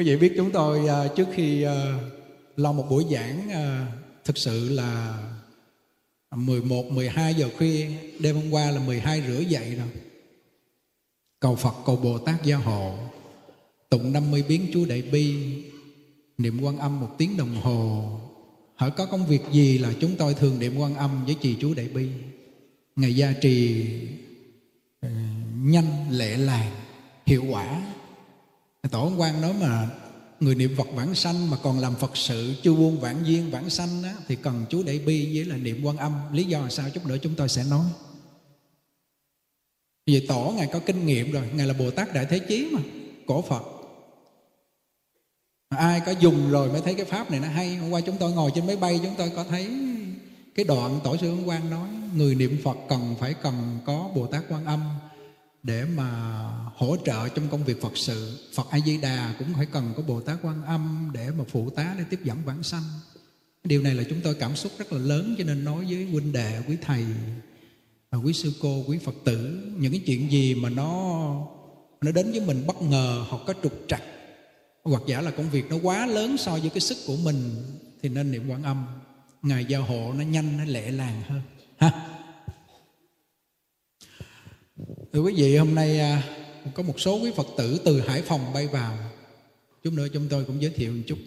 quý vị biết chúng tôi à, trước khi à, lo một buổi giảng à, thực sự là 11, 12 giờ khuya Đêm hôm qua là 12 rưỡi dậy rồi. Cầu Phật, cầu Bồ Tát gia hộ Tụng 50 biến chú Đại Bi Niệm quan âm một tiếng đồng hồ. Hỏi có công việc gì là chúng tôi thường niệm quan âm với trì chú Đại Bi? Ngày gia trì ừ, nhanh, lệ làng, hiệu quả. Tổ ông quan nói mà người niệm Phật vãng sanh mà còn làm Phật sự chưa buông vãng duyên vãng sanh á, thì cần chú Đại Bi với là niệm quan âm. Lý do là sao chút nữa chúng tôi sẽ nói. Vì tổ ngài có kinh nghiệm rồi ngài là Bồ Tát Đại Thế Chí mà cổ Phật. Ai có dùng rồi mới thấy cái pháp này nó hay. Hôm qua chúng tôi ngồi trên máy bay chúng tôi có thấy cái đoạn tổ sư Ấn Quang nói người niệm Phật cần phải cần có Bồ Tát Quan Âm để mà hỗ trợ trong công việc Phật sự. Phật A Di Đà cũng phải cần có Bồ Tát Quan Âm để mà phụ tá, để tiếp dẫn vãng sanh. Điều này là chúng tôi cảm xúc rất là lớn, cho nên nói với huynh đệ, quý thầy và quý sư cô, quý Phật tử, những cái chuyện gì mà nó nó đến với mình bất ngờ hoặc có trục trặc, hoặc giả là công việc nó quá lớn so với cái sức của mình, thì nên niệm quan âm. Ngài giao hộ nó nhanh, nó lẹ làng hơn. Ha? Thưa quý vị, hôm nay à, có một số quý phật tử từ hải phòng bay vào. Chút nữa chúng tôi cũng giới thiệu một chút.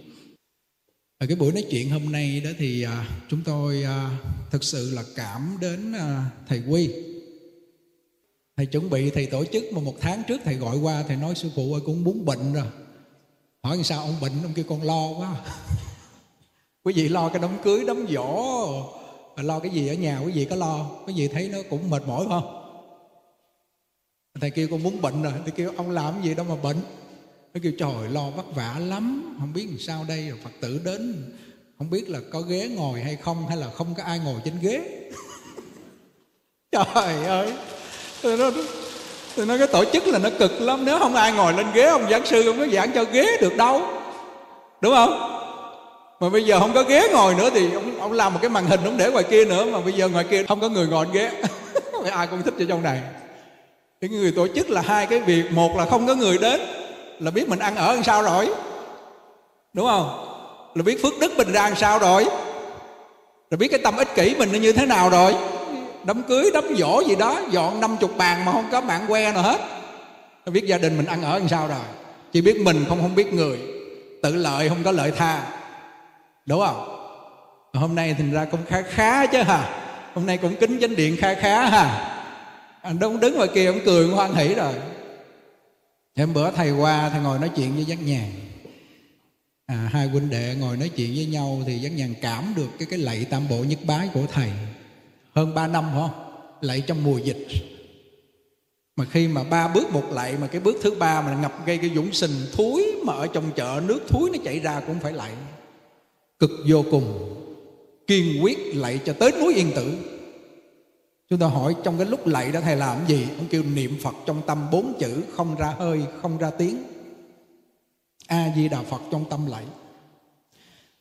Ở cái buổi nói chuyện hôm nay đó thì à, chúng tôi à, thực sự là cảm đến thầy quy. Thầy chuẩn bị, thầy tổ chức mà một tháng trước thầy gọi qua, thầy nói, sư phụ ơi cũng muốn bệnh rồi. Hỏi sao ông bệnh, ông kêu con lo quá. Quý vị lo cái đám cưới, đám dỗ lo cái gì ở nhà quý vị có lo. Quý vị thấy nó cũng mệt mỏi không? Thầy kêu con muốn bệnh rồi. Thầy kêu ông làm gì đâu mà bệnh. Nó kêu trời lo vất vả lắm. Không biết làm sao đây rồi phật tử đến. Không biết là có ghế ngồi hay không hay là không có ai ngồi trên ghế. Trời ơi. Tôi nói, tôi nói cái tổ chức là nó cực lắm. Nếu không ai ngồi lên ghế ông giảng sư không có giảng cho ghế được đâu. Đúng không? Mà bây giờ không có ghế ngồi nữa thì ông, ông làm một cái màn hình ông để ngoài kia nữa. Mà bây giờ ngoài kia không có người ngồi ghế. Ai cũng thích cho trong này thì người tổ chức là hai cái việc. Một là không có người đến, là biết mình ăn ở làm sao rồi. Đúng không? Là biết phước đức mình ra làm sao rồi. Là biết cái tâm ích kỷ mình nó như thế nào rồi. Đám cưới, đám dỗ gì đó, dọn năm chục bàn mà không có bạn que nào hết. Là biết gia đình mình ăn ở làm sao rồi. Chỉ biết mình không không biết người. Tự lợi không có lợi tha. Đúng không? Hôm nay thành ra cũng khá khá chứ hả? Hôm nay cũng kính chánh điện khá khá ha anh đứng đứng ngoài kia ông cười ông hoan hỉ rồi. Hôm bữa thầy qua thầy ngồi nói chuyện với giác nhàn. À, hai huynh đệ ngồi nói chuyện với nhau thì giác nhàn cảm được cái cái lạy tam bộ nhất bái của thầy. Hơn ba năm không lạy trong mùa dịch. Mà khi mà ba bước một lạy mà cái bước thứ ba mà ngập gây cái dũng sình thúi mà ở trong chợ nước thúi nó chảy ra cũng phải lạy. Cực vô cùng kiên quyết lạy cho tới núi yên tử. Chúng ta hỏi trong cái lúc lạy đó thầy làm gì? Ông kêu niệm Phật trong tâm bốn chữ không ra hơi, không ra tiếng. A Di Đà Phật trong tâm lạy.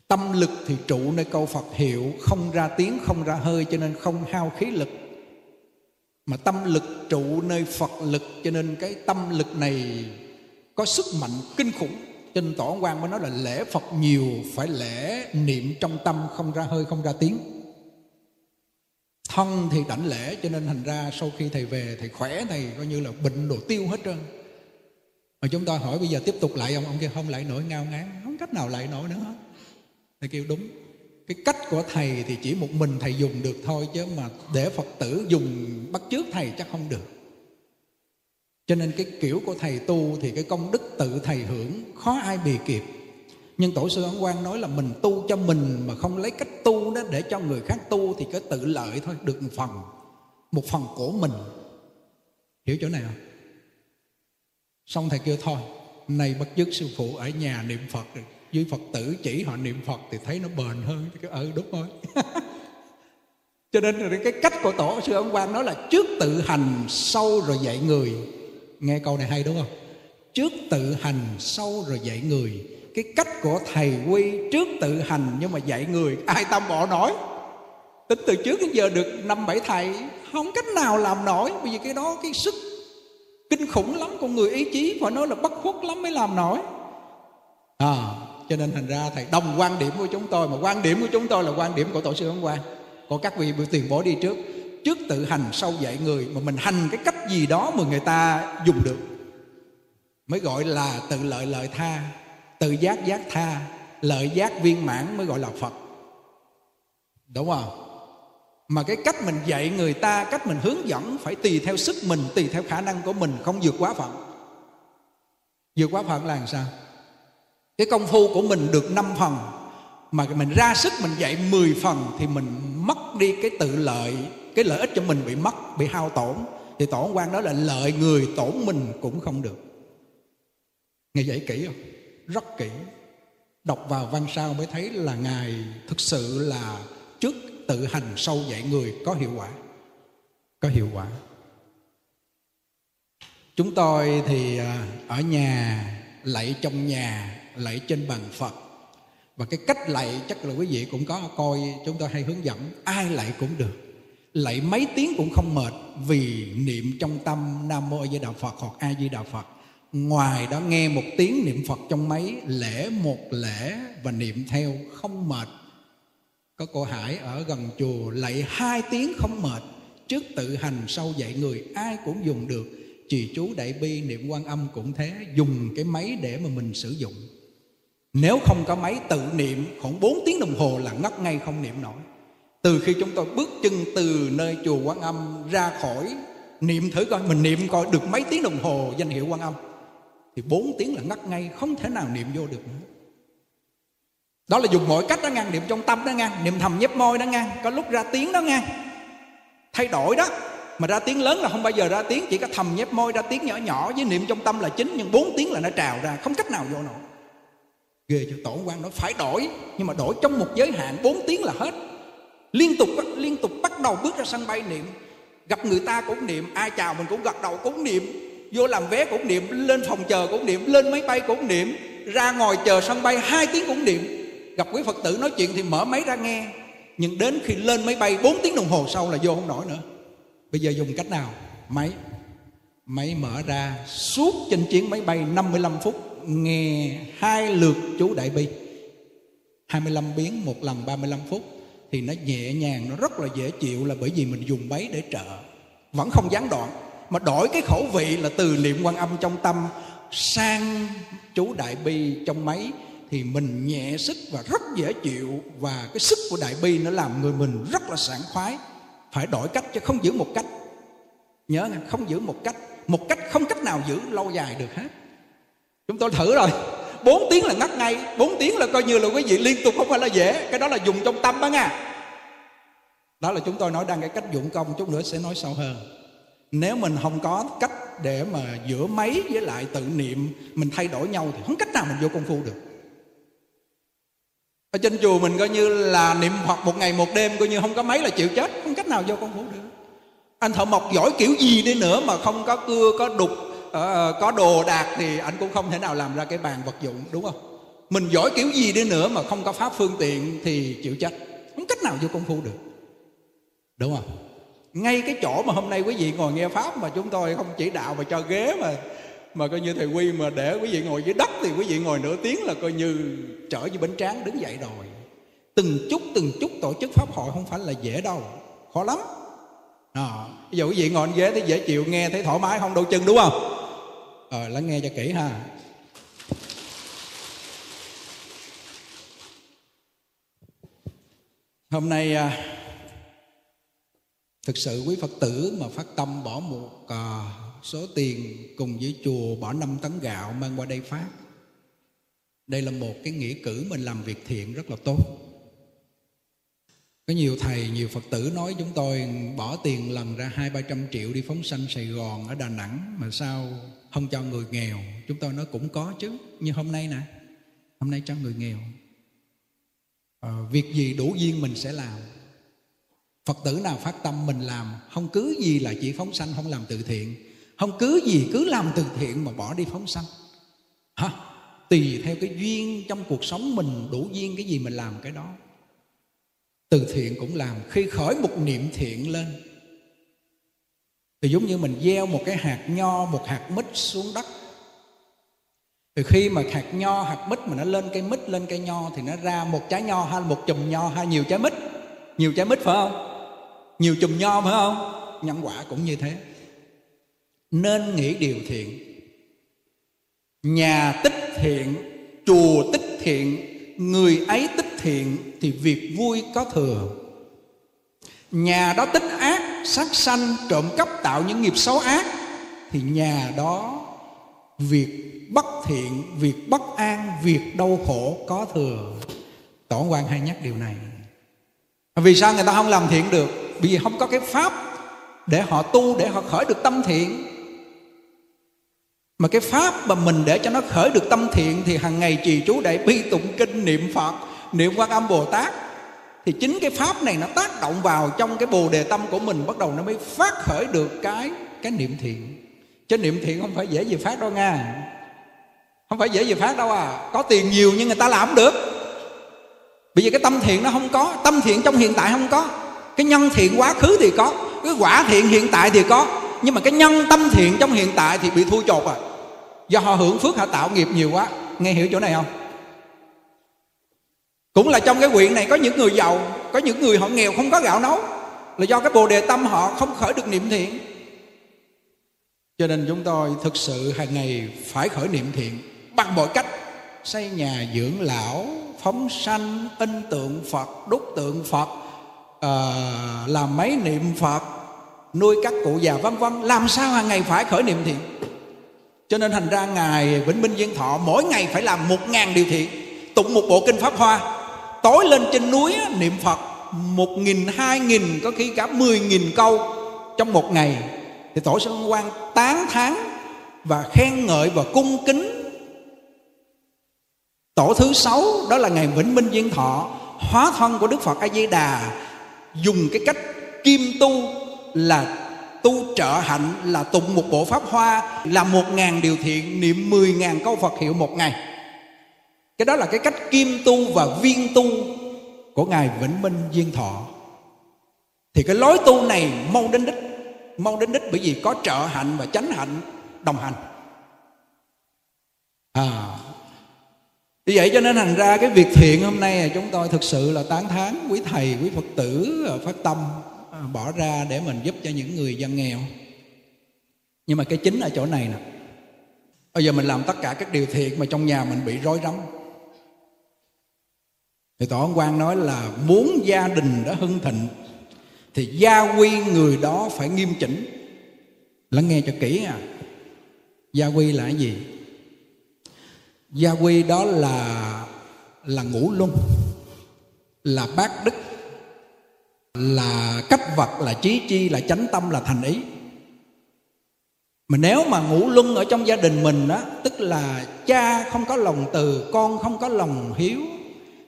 Tâm lực thì trụ nơi câu Phật hiệu không ra tiếng, không ra hơi cho nên không hao khí lực. Mà tâm lực trụ nơi Phật lực cho nên cái tâm lực này có sức mạnh kinh khủng. Cho nên Tổ quan mới nói là lễ Phật nhiều phải lễ niệm trong tâm không ra hơi, không ra tiếng thân thì đảnh lễ, cho nên thành ra sau khi thầy về, thầy khỏe thầy coi như là bệnh đồ tiêu hết trơn. Mà chúng ta hỏi bây giờ tiếp tục lại ông ông kia, không lại nổi, ngao ngán. Không cách nào lại nổi nữa hết. Thầy kêu, đúng. Cái cách của thầy thì chỉ một mình thầy dùng được thôi, chứ mà để phật tử dùng bắt chước thầy chắc không được. Cho nên cái kiểu của thầy tu thì cái công đức tự thầy hưởng, khó ai bì kịp nhưng tổ sư ấn quang nói là mình tu cho mình mà không lấy cách tu đó để cho người khác tu thì cứ tự lợi thôi, được một phần một phần của mình. Hiểu chỗ này không? Xong thầy kêu thôi, này bắt chước sư phụ, ở nhà niệm phật với phật tử chỉ họ niệm phật thì thấy nó bền hơn. Cái ừ đúng rồi. Cho nên cái cách của tổ sư ấn quang nói là trước tự hành sâu rồi dạy người. Nghe câu này hay đúng không? Trước tự hành sâu rồi dạy người cái cách của thầy quy trước tự hành nhưng mà dạy người. Ai tâm bỏ nổi tính từ trước đến giờ được năm bảy thầy không cách nào làm nổi. Bởi vì cái đó cái sức kinh khủng lắm con người ý chí phải nói là bất khuất lắm mới làm nổi. À, cho nên thành ra thầy đồng quan điểm của chúng tôi mà quan điểm của chúng tôi là quan điểm của tổ sư ấn quang của các vị tiền bối đi trước. Trước tự hành sau dạy người mà mình hành cái cách gì đó mà người ta dùng được mới gọi là tự lợi lợi tha tự giác giác tha, lợi giác viên mãn mới gọi là phật. Đúng không? Mà cái cách mình dạy người ta, cách mình hướng dẫn phải tùy theo sức mình, tùy theo khả năng của mình, không vượt quá phận. Vượt quá phận là làm sao? Cái công phu của mình được 5 phần, mà mình ra sức mình dạy 10 phần thì mình mất đi cái tự lợi, cái lợi ích cho mình bị mất, bị hao tổn. Thì tổn quan đó là lợi người tổn mình cũng không được. Nghe dạy kỹ không? Rất kỹ. Đọc vào văn sao mới thấy là ngài thực sự là trước tự hành sâu dạy người có hiệu quả. Có hiệu quả. Chúng tôi thì à, ở nhà, lạy trong nhà, lạy trên bàn phật. Và cái cách lạy chắc là quý vị cũng có coi, chúng tôi hay hướng dẫn, ai lạy cũng được. Lạy mấy tiếng cũng không mệt vì niệm trong tâm nam mô a di đà phật hoặc a di đà phật ngoài đó nghe một tiếng niệm phật trong mấy lễ một lễ và niệm theo, không mệt. Có cô hải ở gần chùa lạy hai tiếng không mệt. Trước tự hành, sau dạy người, ai cũng dùng được. Trì chú đại bi niệm quan âm cũng thế, dùng cái máy để mà mình sử dụng. Nếu không có máy tự niệm, khoảng 4 tiếng đồng hồ là ngất ngay không niệm nổi. Từ khi chúng tôi bước chân từ nơi chùa quan âm ra khỏi, niệm thử coi, mình niệm coi được mấy tiếng đồng hồ danh hiệu quan âm thì 4 tiếng là ngắt ngay, không thể nào niệm vô được nữa. Đó là dùng mọi cách đó ngang, niệm trong tâm đó ngang, niệm thầm nhép môi đó ngang, có lúc ra tiếng đó ngang. Thay đổi đó, mà ra tiếng lớn là không bao giờ ra tiếng, chỉ có thầm nhép môi, ra tiếng nhỏ nhỏ, với niệm trong tâm là chính, nhưng bốn tiếng là nó trào ra, không cách nào vô nổi. Ghê cho tổ quan, nó phải đổi, nhưng mà đổi trong một giới hạn, bốn tiếng là hết. Liên tục liên tục bắt đầu bước ra sân bay niệm. Gặp người ta cũng niệm, ai chào mình cũng gật đầu cũng niệm vô làm vé cũng niệm, lên phòng chờ cũng niệm, lên máy bay cũng niệm, ra ngồi chờ sân bay hai tiếng cũng niệm. Gặp quý phật tử nói chuyện thì mở máy ra nghe. Nhưng đến khi lên máy bay 4 tiếng đồng hồ sau là vô không nổi nữa. Bây giờ dùng cách nào? Máy. Máy mở ra, suốt trên chuyến máy bay 55 phút, nghe hai lượt chú đại bi. 25 biến, một lần 35 phút, thì nó nhẹ nhàng, nó rất là dễ chịu là bởi vì mình dùng máy để trợ. Vẫn không gián đoạn mà đổi cái khẩu vị là từ niệm quan âm trong tâm sang chú đại bi trong máy, thì mình nhẹ sức và rất dễ chịu. Và cái sức của đại bi nó làm người mình rất là sảng khoái. Phải đổi cách chứ không giữ một cách. Nhớ nha không giữ một cách. Một cách không cách nào giữ, lâu dài được hết. Chúng tôi thử rồi. 4 tiếng là ngắt ngay. 4 tiếng là coi như là quý vị liên tục không phải là dễ. Cái đó là dùng trong tâm đó nha. Đó là chúng tôi nói đang cái cách dụng công. Chút nữa sẽ nói sâu hơn nếu mình không có cách để mà giữa máy với lại tự niệm, mình thay đổi nhau thì không cách nào mình vô công phu được. Ở trên chùa mình coi như là niệm Phật một ngày một đêm, coi như không có mấy là chịu chết, không cách nào vô công phu được. Anh thợ mộc giỏi kiểu gì đi nữa mà không có cưa, có đục ờ, có đồ đạc thì anh cũng không thể nào làm ra cái bàn vật dụng, đúng không? Mình giỏi kiểu gì đi nữa mà không có pháp phương tiện thì chịu chết, không cách nào vô công phu được. Đúng không? Ngay cái chỗ mà hôm nay quý vị ngồi nghe pháp mà chúng tôi không chỉ đạo mà cho ghế mà mà coi như thầy quy mà để quý vị ngồi dưới đất thì quý vị ngồi nửa tiếng là coi như trở như bánh tráng đứng dậy rồi. Từng chút từng chút tổ chức pháp hội không phải là dễ đâu khó lắm. À, ví giờ quý vị ngồi ghế thấy dễ chịu nghe thấy thoải mái không đau chân đúng không? Ờ à, lắng nghe cho kỹ ha. Hôm nay à, thực sự quý phật tử mà phát tâm bỏ một à, số tiền cùng với chùa bỏ 5 tấn gạo mang qua đây phát đây là một cái nghĩa cử mình làm việc thiện rất là tốt. Có nhiều thầy nhiều phật tử nói chúng tôi bỏ tiền lần ra hai ba trăm triệu đi phóng sanh sài gòn ở đà nẵng mà sao không cho người nghèo. Chúng tôi nói cũng có chứ như hôm nay nè hôm nay cho người nghèo. À, việc gì đủ duyên mình sẽ làm phật tử nào phát tâm mình làm, không cứ gì là chỉ phóng sanh, không làm từ thiện. Không cứ gì cứ làm từ thiện mà bỏ đi phóng sanh. Hả? Tùy theo cái duyên trong cuộc sống mình, đủ duyên cái gì mình làm cái đó. Từ thiện cũng làm, khi khởi một niệm thiện lên. Thì giống như mình gieo một cái hạt nho, một hạt mít xuống đất. Thì khi mà hạt nho, hạt mít mà nó lên cây mít, lên cây nho thì nó ra một trái nho hay một chùm nho hay nhiều trái mít. Nhiều trái mít phải không? Nhiều chùm nho phải không? Nhân quả cũng như thế. Nên nghĩ điều thiện. Nhà tích thiện, chùa tích thiện, người ấy tích thiện thì việc vui có thừa. Nhà đó tích ác, sát sanh, trộm cắp, tạo những nghiệp xấu ác, thì nhà đó việc bất thiện, việc bất an, việc đau khổ có thừa. Tổ quan hay nhắc điều này. Vì sao người ta không làm thiện được? Vì không có cái pháp để họ tu, để họ khởi được tâm thiện. Mà cái pháp mà mình để cho nó khởi được tâm thiện thì hàng ngày trì chú đại bi tụng kinh, niệm phật, niệm quan âm bồ tát. Thì chính cái pháp này nó tác động vào trong cái bồ đề tâm của mình, bắt đầu nó mới phát khởi được cái cái niệm thiện. Chứ niệm thiện không phải dễ gì phát đâu nha không phải dễ gì phát đâu à. Có tiền nhiều nhưng người ta làm không được. Bởi vì cái tâm thiện nó không có, tâm thiện trong hiện tại không có cái nhân thiện quá khứ thì có, cái quả thiện hiện tại thì có. Nhưng mà cái nhân tâm thiện trong hiện tại thì bị thua chột à. Do họ hưởng phước, họ tạo nghiệp nhiều quá. Nghe hiểu chỗ này không? Cũng là trong cái quyện này có những người giàu, có những người họ nghèo không có gạo nấu. Là do cái bồ đề tâm họ không khởi được niệm thiện. Cho nên chúng tôi thực sự hàng ngày phải khởi niệm thiện bằng mọi cách. Xây nhà dưỡng lão, phóng sanh, in tượng phật, đúc tượng phật uh, làm mấy niệm phật nuôi các cụ già vân vân làm sao hàng ngày phải khởi niệm thiện? Cho nên thành ra ngài vĩnh minh Viên thọ mỗi ngày phải làm một ngàn điều thiện tụng một bộ kinh pháp hoa. Tối lên trên núi niệm phật một nghìn hai nghìn có khi cả mười nghìn câu trong một ngày. Thì tổ sư quan tán thán và khen ngợi và cung kính. Tổ thứ sáu đó là ngày vĩnh minh Viên thọ hóa thân của đức phật a di đà dùng cái cách kim tu là tu trợ hạnh, là tụng một bộ pháp hoa, là một ngàn điều thiện, niệm mười ngàn câu phật hiệu một ngày. Cái đó là cái cách kim tu và viên tu của ngài vĩnh minh diên thọ. Thì cái lối tu này mau đến đích, mau đến đích bởi vì có trợ hạnh và chánh hạnh, đồng hành. À vì vậy cho nên thành ra cái việc thiện hôm nay chúng tôi thực sự là tán thán quý thầy, quý phật tử à, phát tâm à, bỏ ra để mình giúp cho những người dân nghèo. Nhưng mà cái chính ở chỗ này nè, bây giờ mình làm tất cả các điều thiện mà trong nhà mình bị rối rắm. Thì tổ ông quan nói là muốn gia đình đã hưng thịnh, thì gia quy người đó phải nghiêm chỉnh. Lắng nghe cho kỹ à. Gia quy là cái gì? Gia quy đó là là ngũ luân, là bát đức, là cách vật, là trí chi, là chánh tâm, là thành ý. Mà nếu mà ngũ luân ở trong gia đình mình đó tức là cha không có lòng từ, con không có lòng hiếu,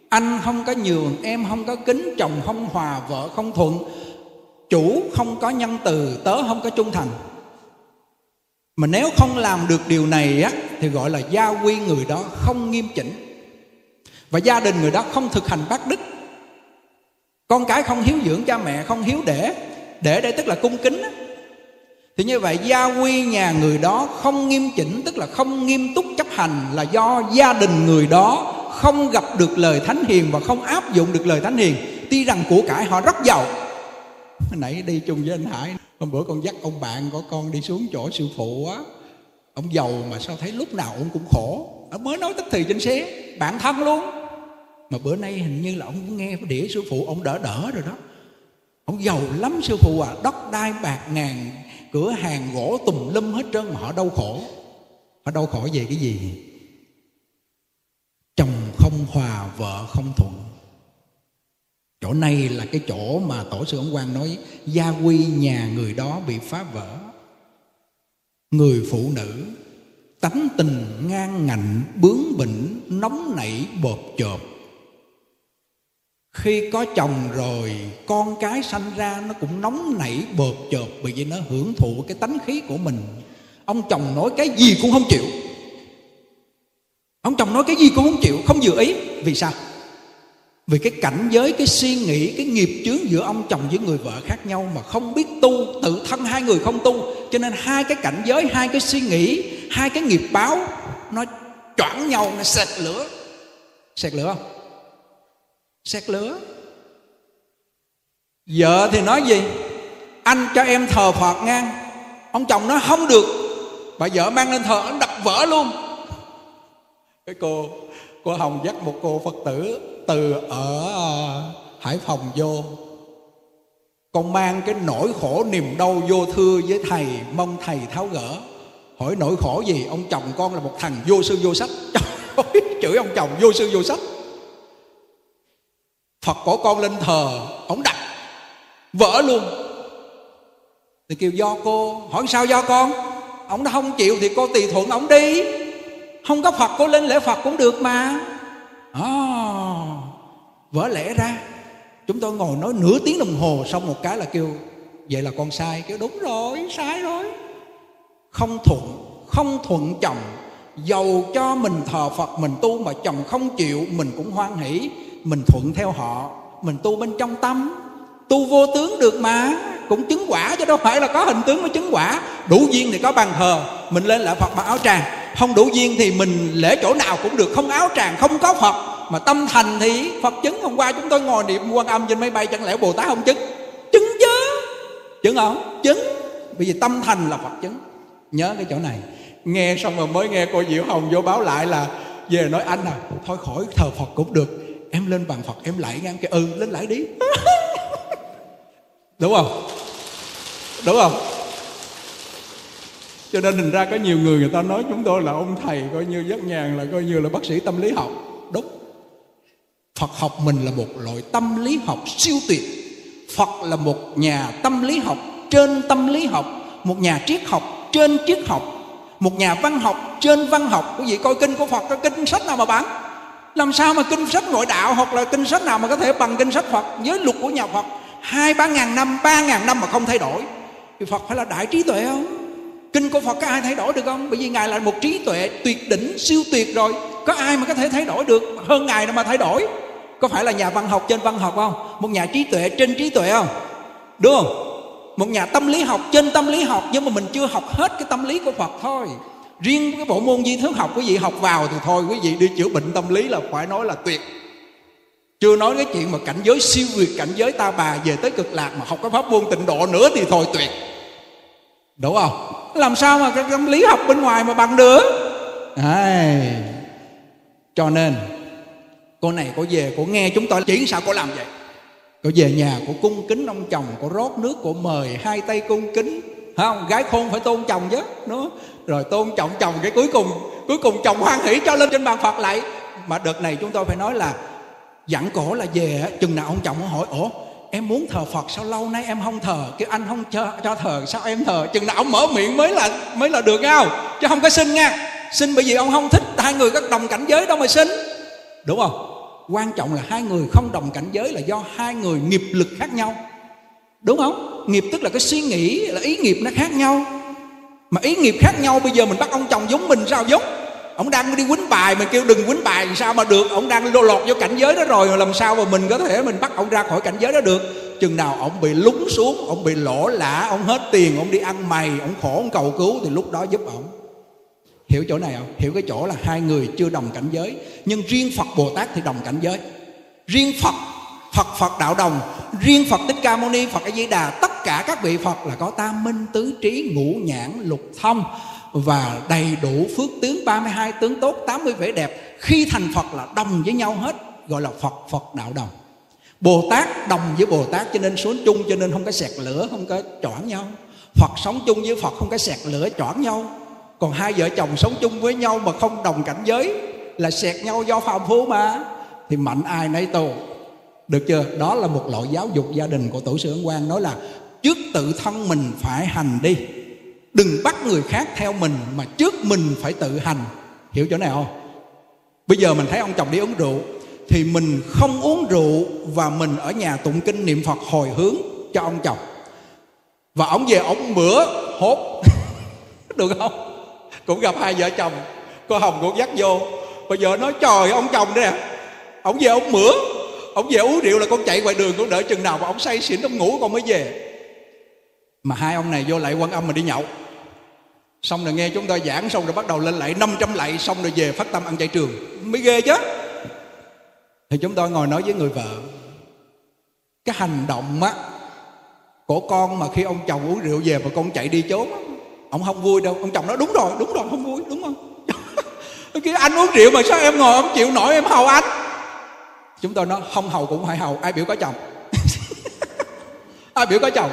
anh không có nhường, em không có kính chồng không hòa vợ, không thuận, chủ không có nhân từ, tớ không có trung thành mà nếu không làm được điều này á, thì gọi là gia quy người đó không nghiêm chỉnh. Và gia đình người đó không thực hành bác đức. Con cái không hiếu dưỡng cha mẹ, không hiếu để để đây tức là cung kính á. thì như vậy gia quy nhà người đó không nghiêm chỉnh, tức là không nghiêm túc chấp hành là do gia đình người đó không gặp được lời thánh hiền và không áp dụng được lời thánh hiền. Tuy rằng của cải họ rất giàu nãy đi chung với anh hải. Hôm bữa con dắt ông bạn của con đi xuống chỗ sư phụ á. Ông giàu mà sao thấy lúc nào ông cũng khổ. Ông mới nói tức thì trên xe, bạn thân luôn. Mà bữa nay hình như là ông nghe cái đĩa sư phụ, ông đỡ đỡ rồi đó. Ông giàu lắm sư phụ à đất đai bạc ngàn, cửa hàng gỗ tùm lum hết trơn mà họ đau khổ. Họ đau khổ về cái gì? Chồng không hòa, vợ không thuận chỗ này là cái chỗ mà tổ sư ông quang nói, gia quy nhà người đó bị phá vỡ. Người phụ nữ, tánh tình ngang ngạnh, bướng bỉnh, nóng nảy bột chộp. Khi có chồng rồi, con cái sanh ra nó cũng nóng nảy bột chộp bởi vì nó hưởng thụ cái tánh khí của mình. Ông chồng nói cái gì cũng không chịu. Ông chồng nói cái gì cũng không chịu, không vừa ý. Vì sao? Vì cái cảnh giới, cái suy nghĩ, cái nghiệp chướng giữa ông chồng với người vợ khác nhau mà không biết tu, tự thân hai người không tu. Cho nên hai cái cảnh giới, hai cái suy nghĩ, hai cái nghiệp báo, nó choảng nhau, nó sệt lửa. Sệt lửa không? Sệt lửa. Vợ thì nói gì? Anh cho em thờ phật ngang. Ông chồng nói không được. Bà vợ mang lên thờ anh đập vỡ luôn. Cái cô cô hồng dắt một cô phật tử từ ở ờ, hải phòng vô. Con mang cái nỗi khổ niềm đau vô thưa với thầy, mong thầy tháo gỡ. Hỏi nỗi khổ gì? Ông chồng con là một thằng vô sư vô sách. Chửi ông chồng vô sư vô sách. Phật của con lên thờ, ông đặt, vỡ luôn. Thì kêu, do cô, hỏi sao do con? Ông đã không chịu thì cô tùy thuận ông đi. Không có phật, cô lên lễ phật cũng được mà à, vỡ lẽ ra. Chúng tôi ngồi nói nửa tiếng đồng hồ xong một cái là kêu vậy là con sai. Kêu đúng rồi sai rồi. Không thuận không thuận chồng. Dầu cho mình thờ phật mình tu mà chồng không chịu mình cũng hoan hỷ. Mình thuận theo họ mình tu bên trong tâm. Tu vô tướng được mà cũng chứng quả chứ đâu phải là có hình tướng mới chứng quả. Đủ duyên thì có bàn thờ. Mình lên lại phật mặc áo tràng không đủ duyên thì mình lễ chỗ nào cũng được. Không áo tràng, không có phật. Mà tâm thành thì phật chứng. Hôm qua chúng tôi ngồi niệm quan âm trên máy bay, chẳng lẽ bồ tát không chứng? Chứng chứ. Chứng không? Chứng. Bởi vì tâm thành là phật chứng. Nhớ cái chỗ này. Nghe xong rồi mới nghe cô diệu hồng vô báo lại là về nói, anh à thôi khỏi thờ phật cũng được. Em lên bàn phật, em lại ngang cái ừ lên lại đi. Đúng không? Đúng không? Cho nên hình ra có nhiều người người ta nói chúng tôi là ông thầy coi như rất nhàn, là coi như là bác sĩ tâm lý học. Đúng. Phật học mình là một loại tâm lý học siêu tuyệt phật là một nhà tâm lý học trên tâm lý học, một nhà triết học trên triết học, một nhà văn học trên văn học. Quý vị coi kinh của phật, có kinh sách nào mà bán? Làm sao mà kinh sách ngoại đạo hoặc là kinh sách nào mà có thể bằng kinh sách phật? Với luật của nhà phật, hai ba ngàn năm, ba ngàn năm mà không thay đổi. Thì phật phải là đại trí tuệ không? Kinh của phật có ai thay đổi được không? Bởi vì ngài là một trí tuệ tuyệt đỉnh, siêu tuyệt rồi. Có ai mà có thể thay đổi được hơn ngài đâu mà thay đổi? Có phải là nhà văn học trên văn học không? Một nhà trí tuệ trên trí tuệ không? Đúng không? Một nhà tâm lý học trên tâm lý học, nhưng mà mình chưa học hết cái tâm lý của phật thôi. Riêng cái bộ môn di thức học, quý vị học vào thì thôi, quý vị đi chữa bệnh tâm lý là phải nói là tuyệt. Chưa nói cái chuyện mà cảnh giới siêu việt, cảnh giới ta bà về tới cực lạc mà học cái pháp môn tịnh độ nữa thì thôi tuyệt. Đúng không? Làm sao mà cái tâm lý học bên ngoài mà bằng được? À, cho nên cô này cô về cô nghe chúng tôi chỉ sao cô làm vậy? Cô về nhà cô cung kính ông chồng cô rót nước cô mời hai tay cung kính. Không gái khôn phải tôn chồng chứ nó rồi tôn trọng chồng cái cuối cùng cuối cùng chồng hoan hỷ cho lên trên bàn phật lại. Mà đợt này chúng tôi phải nói là dặn cổ là về chừng nào ông chồng hỏi ủa em muốn thờ phật sao lâu nay em không thờ? Kêu anh không cho, cho thờ sao em thờ? Chừng nào ông mở miệng mới là mới là được nhau chứ không có xin nha. Xin bởi vì ông không thích hai người có đồng cảnh giới đâu mà xin. Đúng không? Quan trọng là hai người không đồng cảnh giới là do hai người nghiệp lực khác nhau. Đúng không? Nghiệp tức là cái suy nghĩ là ý nghiệp nó khác nhau. Mà ý nghiệp khác nhau bây giờ mình bắt ông chồng giống mình sao giống? Ông đang đi quýnh bài mình kêu đừng quýnh bài sao mà được? Ông đang lô lọt vô cảnh giới đó rồi, làm sao mà mình có thể mình bắt ông ra khỏi cảnh giới đó được? Chừng nào ông bị lúng xuống, ông bị lỗ lã, ông hết tiền, ông đi ăn mày, ông khổ, ông cầu cứu, thì lúc đó giúp ông. Hiểu chỗ này không? Hiểu cái chỗ là hai người chưa đồng cảnh giới, nhưng riêng phật bồ tát thì đồng cảnh giới. Riêng phật phật phật đạo đồng. Riêng phật thích ca mâu ni, phật a di đà, tất cả các vị phật là có tam minh tứ trí, ngũ nhãn, lục thông và đầy đủ phước tướng 32 tướng tốt 80 vẻ đẹp. Khi thành Phật là đồng với nhau hết, gọi là Phật Phật đạo đồng. Bồ Tát đồng với Bồ Tát, cho nên xuống chung, cho nên không có sẹt lửa, không có chọn nhau. Phật sống chung với Phật, không có sẹt lửa chọn nhau. Còn hai vợ chồng sống chung với nhau mà không đồng cảnh giới, là sẹt nhau do phàm phu mà. Thì mạnh ai nấy tù được chưa? Đó là một loại giáo dục gia đình của tổ sư ấn quang, nói là trước tự thân mình phải hành đi đừng bắt người khác theo mình mà trước mình phải tự hành. Hiểu chỗ này không? Bây giờ mình thấy ông chồng đi uống rượu thì mình không uống rượu và mình ở nhà tụng kinh niệm phật hồi hướng cho ông chồng. Và ông về ông bữa hốt. Được không? Cũng gặp hai vợ chồng. Cô hồng cũng dắt vô. Bây giờ nói, trời, ông chồng nè, ông về ông mửa ông về uống rượu là con chạy ngoài đường, con đợi chừng nào mà ông say xỉn, ông ngủ con mới về. Mà hai ông này vô lại quan âm mà đi nhậu xong rồi nghe chúng ta giảng xong rồi bắt đầu lên lại 500 lạy xong rồi về phát tâm ăn chay trường. Mới ghê chứ. Thì chúng tôi ngồi nói với người vợ, cái hành động á, của con mà khi ông chồng uống rượu về mà con chạy đi trốn ông không vui đâu. Ông chồng nói, đúng rồi đúng rồi, không vui, đúng không? Cái anh uống rượu mà sao em ngồi không chịu nổi, em hầu anh? Chúng tôi nói, không hầu cũng phải hầu. Ai biểu có chồng? Ai biểu có chồng?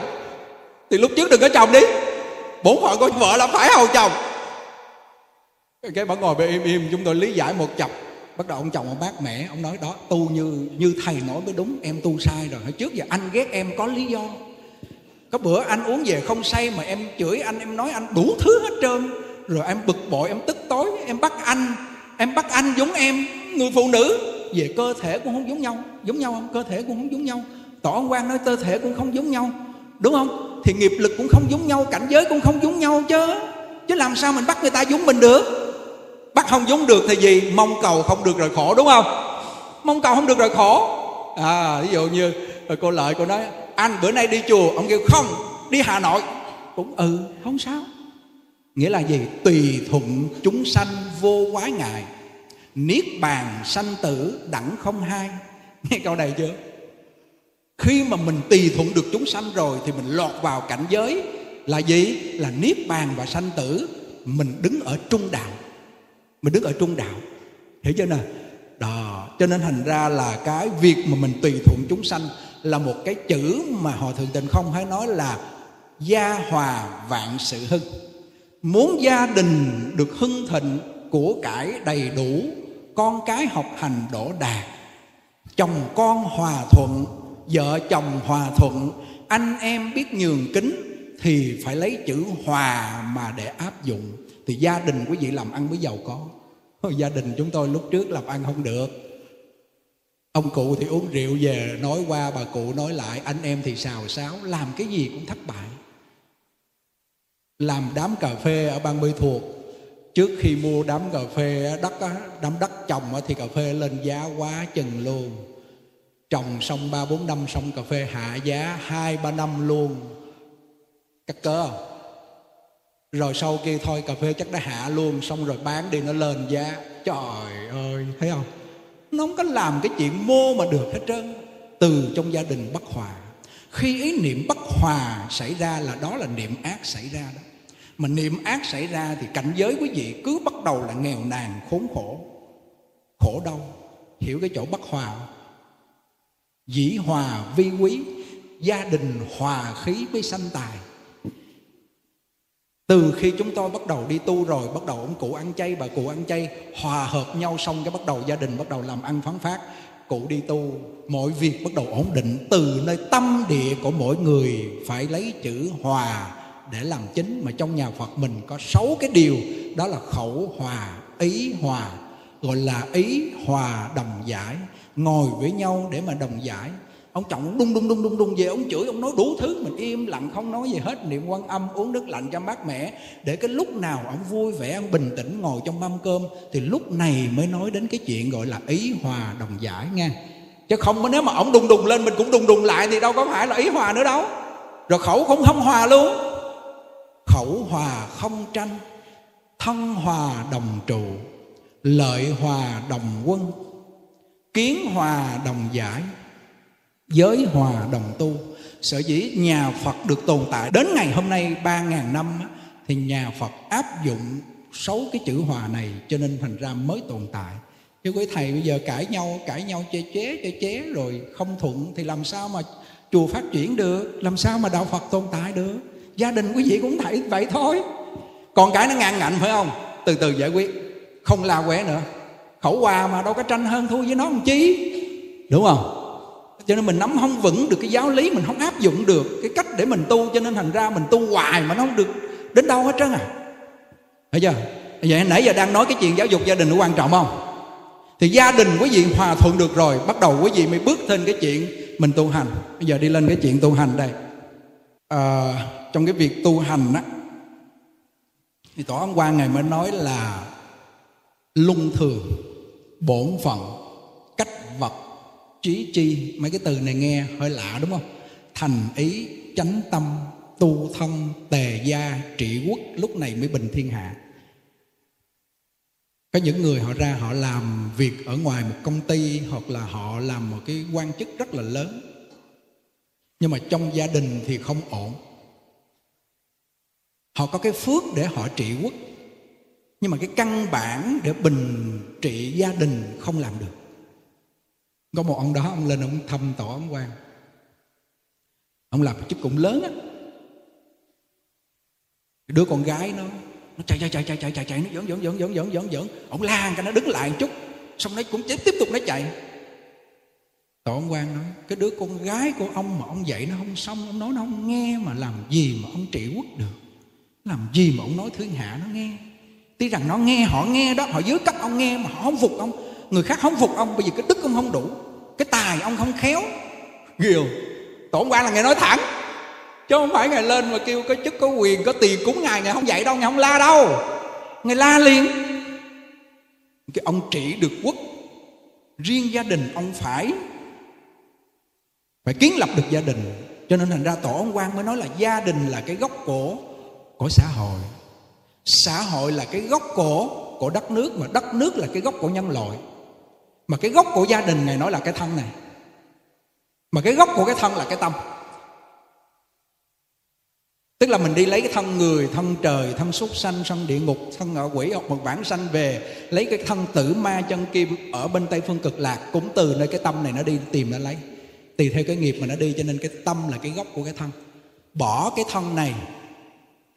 Thì lúc trước đừng có chồng đi bổn phận của vợ là phải hầu chồng. Cái bà ngồi bên im im, chúng tôi lý giải một chập. Bắt đầu ông chồng ông bác mẹ, ông nói đó, tu như như thầy nói mới đúng, em tu sai rồi. Hồi trước giờ anh ghét em có lý do. Có bữa anh uống về không say mà em chửi anh, em nói anh đủ thứ hết trơn. Rồi em bực bội, em tức tối, em bắt anh, em bắt anh giống em, người phụ nữ. Về cơ thể cũng không giống nhau giống nhau không? Cơ thể cũng không giống nhau. Tỏ quan nói cơ thể cũng không giống nhau đúng không? Thì nghiệp lực cũng không giống nhau, cảnh giới cũng không giống nhau chứ. Chứ làm sao mình bắt người ta giống mình được? Bắt không giống được thì gì? Mong cầu không được rồi khổ, đúng không? Mong cầu không được rồi khổ. À ví dụ như cô lợi cô nói, anh bữa nay đi chùa. Ông kêu, không, đi hà nội. Cũng ừ không sao. Nghĩa là gì? Tùy thuận chúng sanh vô quái ngại, niết bàn sanh tử đẳng không hai. Nghe câu này chưa? Khi mà mình tùy thuận được chúng sanh rồi thì mình lọt vào cảnh giới là gì? Là niết bàn và sanh tử. Mình đứng ở trung đạo. Mình đứng ở trung đạo. Hiểu chưa nào đó, cho nên thành ra là cái việc mà mình tùy thuận chúng sanh là một cái chữ mà họ thường tình không hay nói là gia hòa vạn sự hưng. Muốn gia đình được hưng thịnh của cải đầy đủ, con cái học hành đổ đạt chồng con hòa thuận vợ chồng hòa thuận, anh em biết nhường kính thì phải lấy chữ hòa mà để áp dụng. Thì gia đình quý vị làm ăn mới giàu có. Gia đình chúng tôi lúc trước làm ăn không được. Ông cụ thì uống rượu về, nói qua, bà cụ nói lại, anh em thì xào xáo, làm cái gì cũng thất bại. Làm đám cà phê ở bang mê Thuộc, trước khi mua đám cà phê đất đám đất trồng thì cà phê lên giá quá chừng luôn trồng xong ba bốn năm xong cà phê hạ giá hai ba năm luôn. Cắt cớ rồi sau kia thôi, cà phê chắc đã hạ luôn, xong rồi bán đi nó lên giá. Trời ơi, thấy không? Nó không có làm cái chuyện mô mà được hết trơn. Từ trong gia đình bất hòa. Khi ý niệm bất hòa xảy ra là đó là niệm ác xảy ra đó. Mà niệm ác xảy ra thì cảnh giới quý vị cứ bắt đầu là nghèo nàn, khốn khổ. Khổ đau. Hiểu cái chỗ bất hòa không? Dĩ hòa vi quý, gia đình hòa khí mới sanh tài. Từ khi chúng tôi bắt đầu đi tu rồi, bắt đầu ông cụ ăn chay, bà cụ ăn chay, hòa hợp nhau xong cái bắt đầu gia đình bắt đầu làm ăn phán phát cụ đi tu, mọi việc bắt đầu ổn định từ nơi tâm địa của mỗi người phải lấy chữ hòa để làm chính. Mà trong nhà Phật mình có sáu cái điều, đó là khẩu hòa, ý hòa, gọi là ý hòa đồng giải ngồi với nhau để mà đồng giải. Ông chồng đung đung đung đung đung về, ông chửi, ông nói đủ thứ, mình im lặng không nói gì hết, niệm quan âm, uống nước lạnh cho mát mẻ. Để cái lúc nào ông vui vẻ, ông bình tĩnh ngồi trong mâm cơm, thì lúc này mới nói đến cái chuyện gọi là ý hòa đồng giải nha chứ không nếu mà ông đùng đùng lên, mình cũng đùng đùng lại thì đâu có phải là ý hòa nữa đâu. Rồi khẩu cũng không hòa luôn. Khẩu hòa không tranh, thân hòa đồng trụ, lợi hòa đồng quân kiến hòa đồng giải, giới hòa đồng tu. Sở dĩ nhà phật được tồn tại đến ngày hôm nay ba ngàn năm thì nhà phật áp dụng sáu cái chữ hòa này, cho nên thành ra mới tồn tại. Chứ quý thầy, bây giờ cãi nhau cãi nhau chê chế chê chế rồi không thuận, thì làm sao mà chùa phát triển được? Làm sao mà đạo phật tồn tại được? Gia đình quý vị cũng thấy vậy thôi. Còn cái nó ngang ngạnh phải không? Từ từ giải quyết, không la quế nữa khẩu hòa mà đâu có tranh hơn thua với nó làm chi đúng không? Cho nên mình nắm không vững được cái giáo lý mình không áp dụng được cái cách để mình tu cho nên thành ra mình tu hoài mà nó không được đến đâu hết trơn à. Thấy chưa? Vậy nãy giờ đang nói cái chuyện giáo dục gia đình nó quan trọng không? Thì gia đình quý vị hòa thuận được rồi bắt đầu quý vị mới bước lên cái chuyện mình tu hành. Bây giờ đi lên cái chuyện tu hành đây. À, trong cái việc tu hành á thì tổ ông quan ngày mới nói là luân thường bổn phận, cách vật, trí chi, mấy cái từ này nghe hơi lạ đúng không? Thành ý, chánh tâm, tu thân, tề gia, trị quốc, lúc này mới bình thiên hạ. Có những người họ ra họ làm việc ở ngoài một công ty hoặc là họ làm một cái quan chức rất là lớn. Nhưng mà trong gia đình thì không ổn. Họ có cái phước để họ trị quốc nhưng mà cái căn bản để bình trị gia đình không làm được. Có một ông đó, ông lên ông thăm tổ ông quan ông làm chức cũng lớn á. Đứa con gái nó nó chạy chạy chạy chạy chạy chạy chạy nó giỡn giỡn giỡn giỡn giỡn giỡn giỡn. Ông la cái nó đứng lại một chút. Xong nó cũng tiếp tục nó chạy. Tổ ông quan nói, cái đứa con gái của ông mà ông dạy nó không xong, ông nói nó không nghe mà làm gì mà ông trị quốc được? Làm gì mà ông nói thiên hạ nó nghe? Tuy rằng nó nghe, họ nghe đó, họ dưới cấp ông nghe mà họ không phục ông. Người khác không phục ông bởi vì cái đức ông không đủ. Cái tài ông không khéo. Ghìu tổ quan là ngài nói thẳng. Chứ không phải ngài lên mà kêu có chức, có quyền, có tiền cúng ngài ngài không dạy đâu ngài không la đâu. Ngài la liền. Cái ông trị được quốc. Riêng gia đình ông phải phải kiến lập được gia đình. Cho nên thành ra tổ ông quan mới nói là gia đình là cái gốc của của xã hội xã hội là cái gốc cổ của đất nước mà đất nước là cái gốc của nhân loại. Mà cái gốc của gia đình này nói là cái thân này. Mà cái gốc của cái thân là cái tâm. Tức là mình đi lấy cái thân người, thân trời, thân súc sanh thân địa ngục, thân ngạ quỷ hoặc một bản sanh về, lấy cái thân tử ma chân kim ở bên tây phương cực lạc, cũng từ nơi cái tâm này nó đi tìm nó lấy. Tùy theo cái nghiệp mà nó đi, cho nên cái tâm là cái gốc của cái thân. Bỏ cái thân này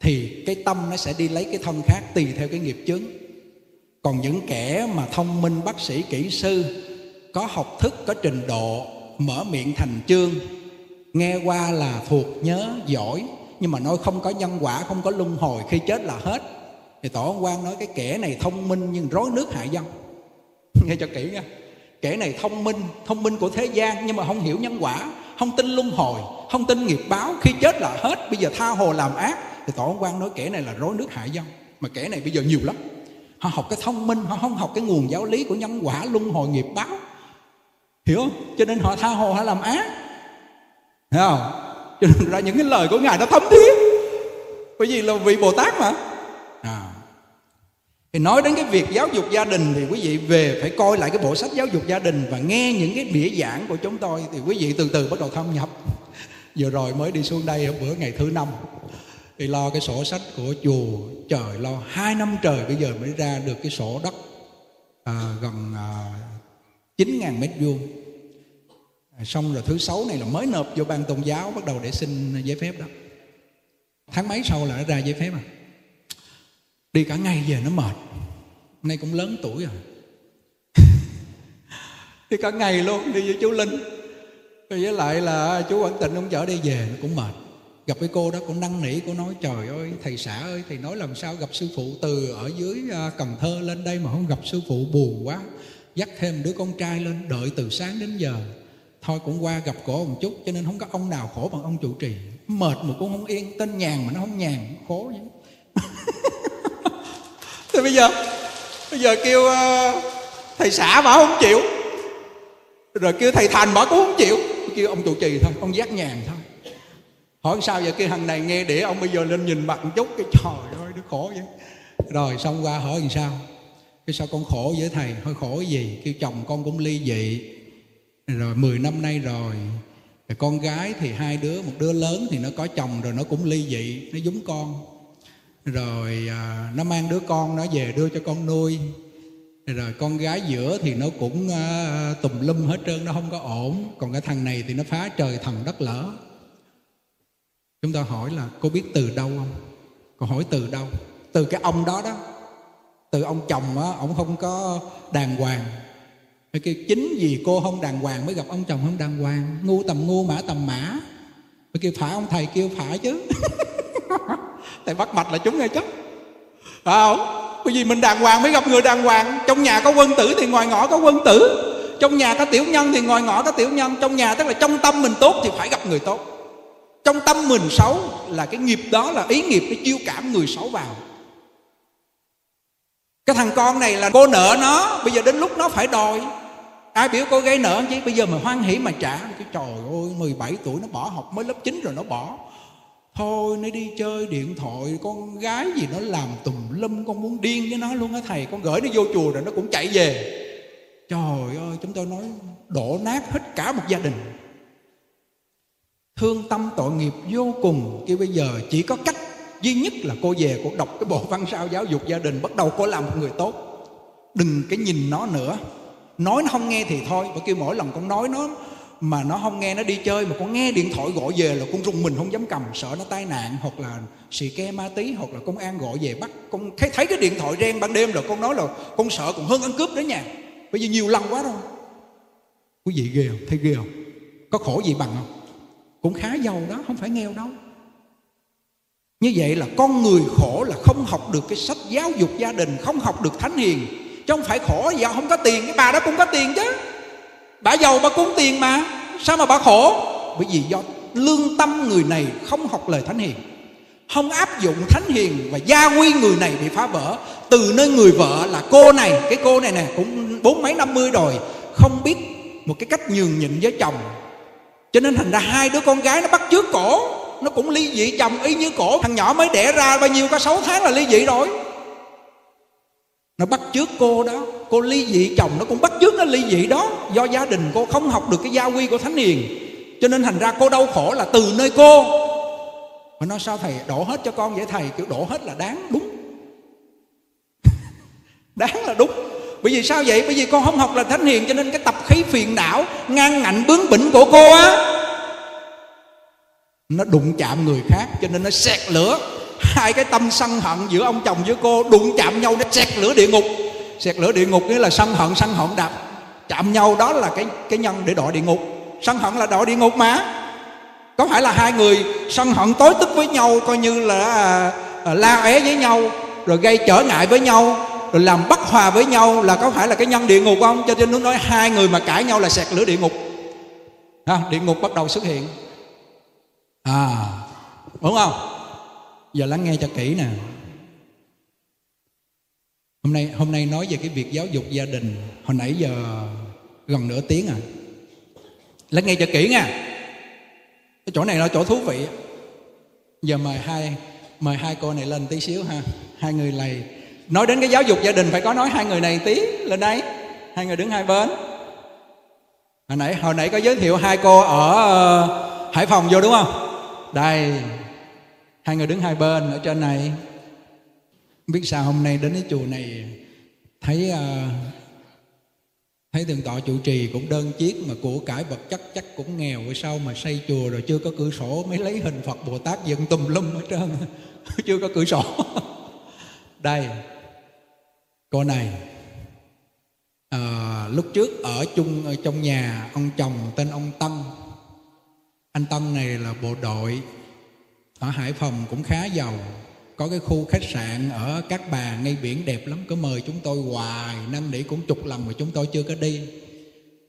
thì cái tâm nó sẽ đi lấy cái thân khác tùy theo cái nghiệp chướng. Còn những kẻ mà thông minh, bác sĩ, kỹ sư, có học thức, có trình độ, mở miệng thành chương, nghe qua là thuộc nhớ, giỏi, nhưng mà nói không có nhân quả, không có luân hồi, khi chết là hết. Thì tổ ông quan nói cái kẻ này thông minh nhưng rối nước hại dân. Nghe cho kỹ nha. Kẻ này thông minh thông minh của thế gian, nhưng mà không hiểu nhân quả, không tin luân hồi, không tin nghiệp báo, khi chết là hết. Bây giờ tha hồ làm ác thì tổ ông quan nói kẻ này là rối nước hại dân mà kẻ này bây giờ nhiều lắm. Họ học cái thông minh, họ không học cái nguồn giáo lý của nhân quả, luân hồi, nghiệp báo. Hiểu không? Cho nên họ tha hồ, họ làm ác hiểu không? Cho nên ra những cái lời của ngài nó thấm thiết bởi vì là vị bồ tát mà. À. thì nói đến cái việc giáo dục gia đình thì quý vị về phải coi lại cái bộ sách giáo dục gia đình và nghe những cái đĩa giảng của chúng tôi. Thì quý vị từ từ bắt đầu thâm nhập. Vừa rồi mới đi xuống đây bữa ngày thứ năm thì lo cái sổ sách của chùa trời lo hai năm trời bây giờ mới ra được cái sổ đất à, gần à, chín ngàn mét vuông. À, xong rồi thứ sáu này là mới nộp vô ban tôn giáo bắt đầu để xin giấy phép đó. Tháng mấy sau là nó ra giấy phép à? Đi cả ngày về nó mệt. Nay cũng lớn tuổi rồi. Đi cả ngày luôn đi với chú linh. Với lại là chú quảng tịnh ông chở đi về nó cũng mệt gặp cái cô đó cũng năn nỉ cô nói trời ơi thầy xã ơi thầy nói làm sao gặp sư phụ từ ở dưới à, cần thơ lên đây mà không gặp sư phụ buồn quá. Dắt thêm đứa con trai lên đợi từ sáng đến giờ. Thôi cũng qua gặp cổ một chút cho nên không có ông nào khổ bằng ông chủ trì. Mệt mà cũng không yên tên nhàn mà nó không nhàn khổ vậy. Thì bây giờ bây giờ kêu uh, thầy xã bảo không chịu. Rồi kêu thầy thành bảo cũng không chịu. Kêu ông chủ trì thôi ông giác nhàn thôi hỏi sao vậy? Cái thằng này nghe để ông bây giờ lên nhìn mặt một chút cái trời ơi nó khổ vậy. Rồi xong qua hỏi làm sao? Cái sao con khổ với thầy? Hơi khổ gì? Kêu chồng con cũng ly dị. Rồi 10 năm nay rồi. Rồi con gái thì hai đứa một đứa lớn thì nó có chồng rồi nó cũng ly dị nó giống con. Rồi à, nó mang đứa con nó về đưa cho con nuôi. Rồi con gái giữa thì nó cũng à, tùm lum hết trơn nó không có ổn. Còn cái thằng này thì nó phá trời thần đất lỡ chúng ta hỏi là, cô biết từ đâu không? Cô hỏi, từ đâu? Từ cái ông đó đó. Từ ông chồng á, ông không có đàng hoàng. Cái kêu, chính vì cô không đàng hoàng mới gặp ông chồng không đàng hoàng. Ngu tầm ngu, mã tầm mã. Mới kêu, phải ông thầy kêu phải chứ. Thầy bắt mạch là chúng ngay chứ. Phải không? Bởi vì mình đàng hoàng mới gặp người đàng hoàng. Trong nhà có quân tử thì ngoài ngõ có quân tử. Trong nhà có tiểu nhân thì ngoài ngõ có tiểu nhân. Trong nhà tức là trong tâm mình tốt thì phải gặp người tốt trong tâm mình xấu là cái nghiệp đó là ý nghiệp cái chiêu cảm người xấu vào. Cái thằng con này là cô nợ nó, bây giờ đến lúc nó phải đòi. Ai biểu cô gây nợ chứ bây giờ mà hoan hỉ mà trả, cái trời ơi 17 tuổi nó bỏ học, mới lớp 9 rồi nó bỏ. Thôi, nó đi chơi điện thoại, con gái gì nó làm tùm lum, con muốn điên với nó luôn á thầy. Con gửi nó vô chùa rồi nó cũng chạy về. Trời ơi, chúng tôi nói đổ nát hết cả một gia đình thương tâm tội nghiệp vô cùng. Chứ bây giờ chỉ có cách duy nhất là cô về cô đọc cái bộ văn sao giáo dục gia đình, bắt đầu cô làm một người tốt. Đừng cái nhìn nó nữa. Nói nó không nghe thì thôi. Bởi kêu mỗi lần con nói nó mà nó không nghe, nó đi chơi mà con nghe điện thoại gọi về là con rùng mình không dám cầm. Sợ nó tai nạn hoặc là xì ke ma tí hoặc là công an gọi về bắt. Con thấy thấy cái điện thoại reng ban đêm là con nói là con sợ còn hơn ăn cướp đấy nha. Bây giờ nhiều lần quá rồi. Quý vị ghê không? Thấy ghê không? Có khổ gì bằng không? Cũng khá giàu đó, không phải nghèo đâu. Như vậy là con người khổ là không học được cái sách giáo dục gia đình, không học được thánh hiền. Chứ không phải khổ giàu không có tiền, cái bà đó cũng có tiền chứ. Bà giàu bà cũng tiền mà, sao mà bà khổ? Bởi vì do lương tâm người này không học lời thánh hiền. Không áp dụng thánh hiền và gia quy người này bị phá vỡ. Từ nơi người vợ là cô này, cái cô này nè, cũng bốn mấy năm mươi rồi, không biết một cái cách nhường nhịn với chồng cho nên thành ra hai đứa con gái nó bắt trước cổ. Nó cũng ly dị chồng y như cổ. Thằng nhỏ mới đẻ ra bao nhiêu có 6 tháng là ly dị rồi. Nó bắt trước cô đó. Cô ly dị chồng nó cũng bắt trước nó ly dị đó. Do gia đình cô không học được cái gia quy của thánh hiền. Cho nên thành ra cô đau khổ là từ nơi cô. Mà nói sao thầy? Đổ hết cho con vậy thầy? Kiểu đổ hết là đáng đúng. Đáng là đúng bởi vì sao vậy? Bởi vì con không học là thánh hiền cho nên cái tập khí phiền não ngang ngạnh bướng bỉnh của cô á nó đụng chạm người khác cho nên nó xẹt lửa. Hai cái tâm sân hận giữa ông chồng với cô đụng chạm nhau nó xẹt lửa địa ngục. Xẹt lửa địa ngục nghĩa là sân hận sân hận đạp. Chạm nhau đó là cái cái nhân để đọa địa ngục. Sân hận là đọa địa ngục mà. Có phải là hai người sân hận tối tức với nhau coi như là à, à, la é với nhau rồi gây trở ngại với nhau rồi làm bất hòa với nhau là có phải là cái nhân địa ngục không? Cho nên nó nói hai người mà cãi nhau là sẹt lửa địa ngục. Ha, địa ngục bắt đầu xuất hiện. À đúng không? Giờ lắng nghe cho kỹ nè. Hôm nay hôm nay nói về cái việc giáo dục gia đình. Hồi nãy giờ gần nửa tiếng à. Lắng nghe cho kỹ nha. Cái chỗ này là chỗ thú vị. Giờ mời hai mời hai cô này lên tí xíu ha. Hai người này nói đến cái giáo dục gia đình phải có nói hai người này tí lên đây hai người đứng hai bên. Hồi nãy hồi nãy có giới thiệu hai cô ở ờ, hải phòng vô đúng không? Đây. Hai người đứng hai bên ở trên này. Biết sao hôm nay đến cái chùa này thấy uh, thấy thượng tọa trụ trì cũng đơn chiếc mà của cải vật chất chắc cũng nghèo. Ở sau mà xây chùa rồi chưa có cửa sổ mới lấy hình phật bồ tát dựng tùm lum ở trên chưa có cửa sổ. Đây cô này à, lúc trước ở chung ở trong nhà ông chồng tên ông Tân. Anh Tân này là bộ đội ở Hải Phòng cũng khá giàu có cái khu khách sạn ở các Bà ngay biển đẹp lắm cứ mời chúng tôi hoài năm nỉ cũng chục lần mà chúng tôi chưa có đi.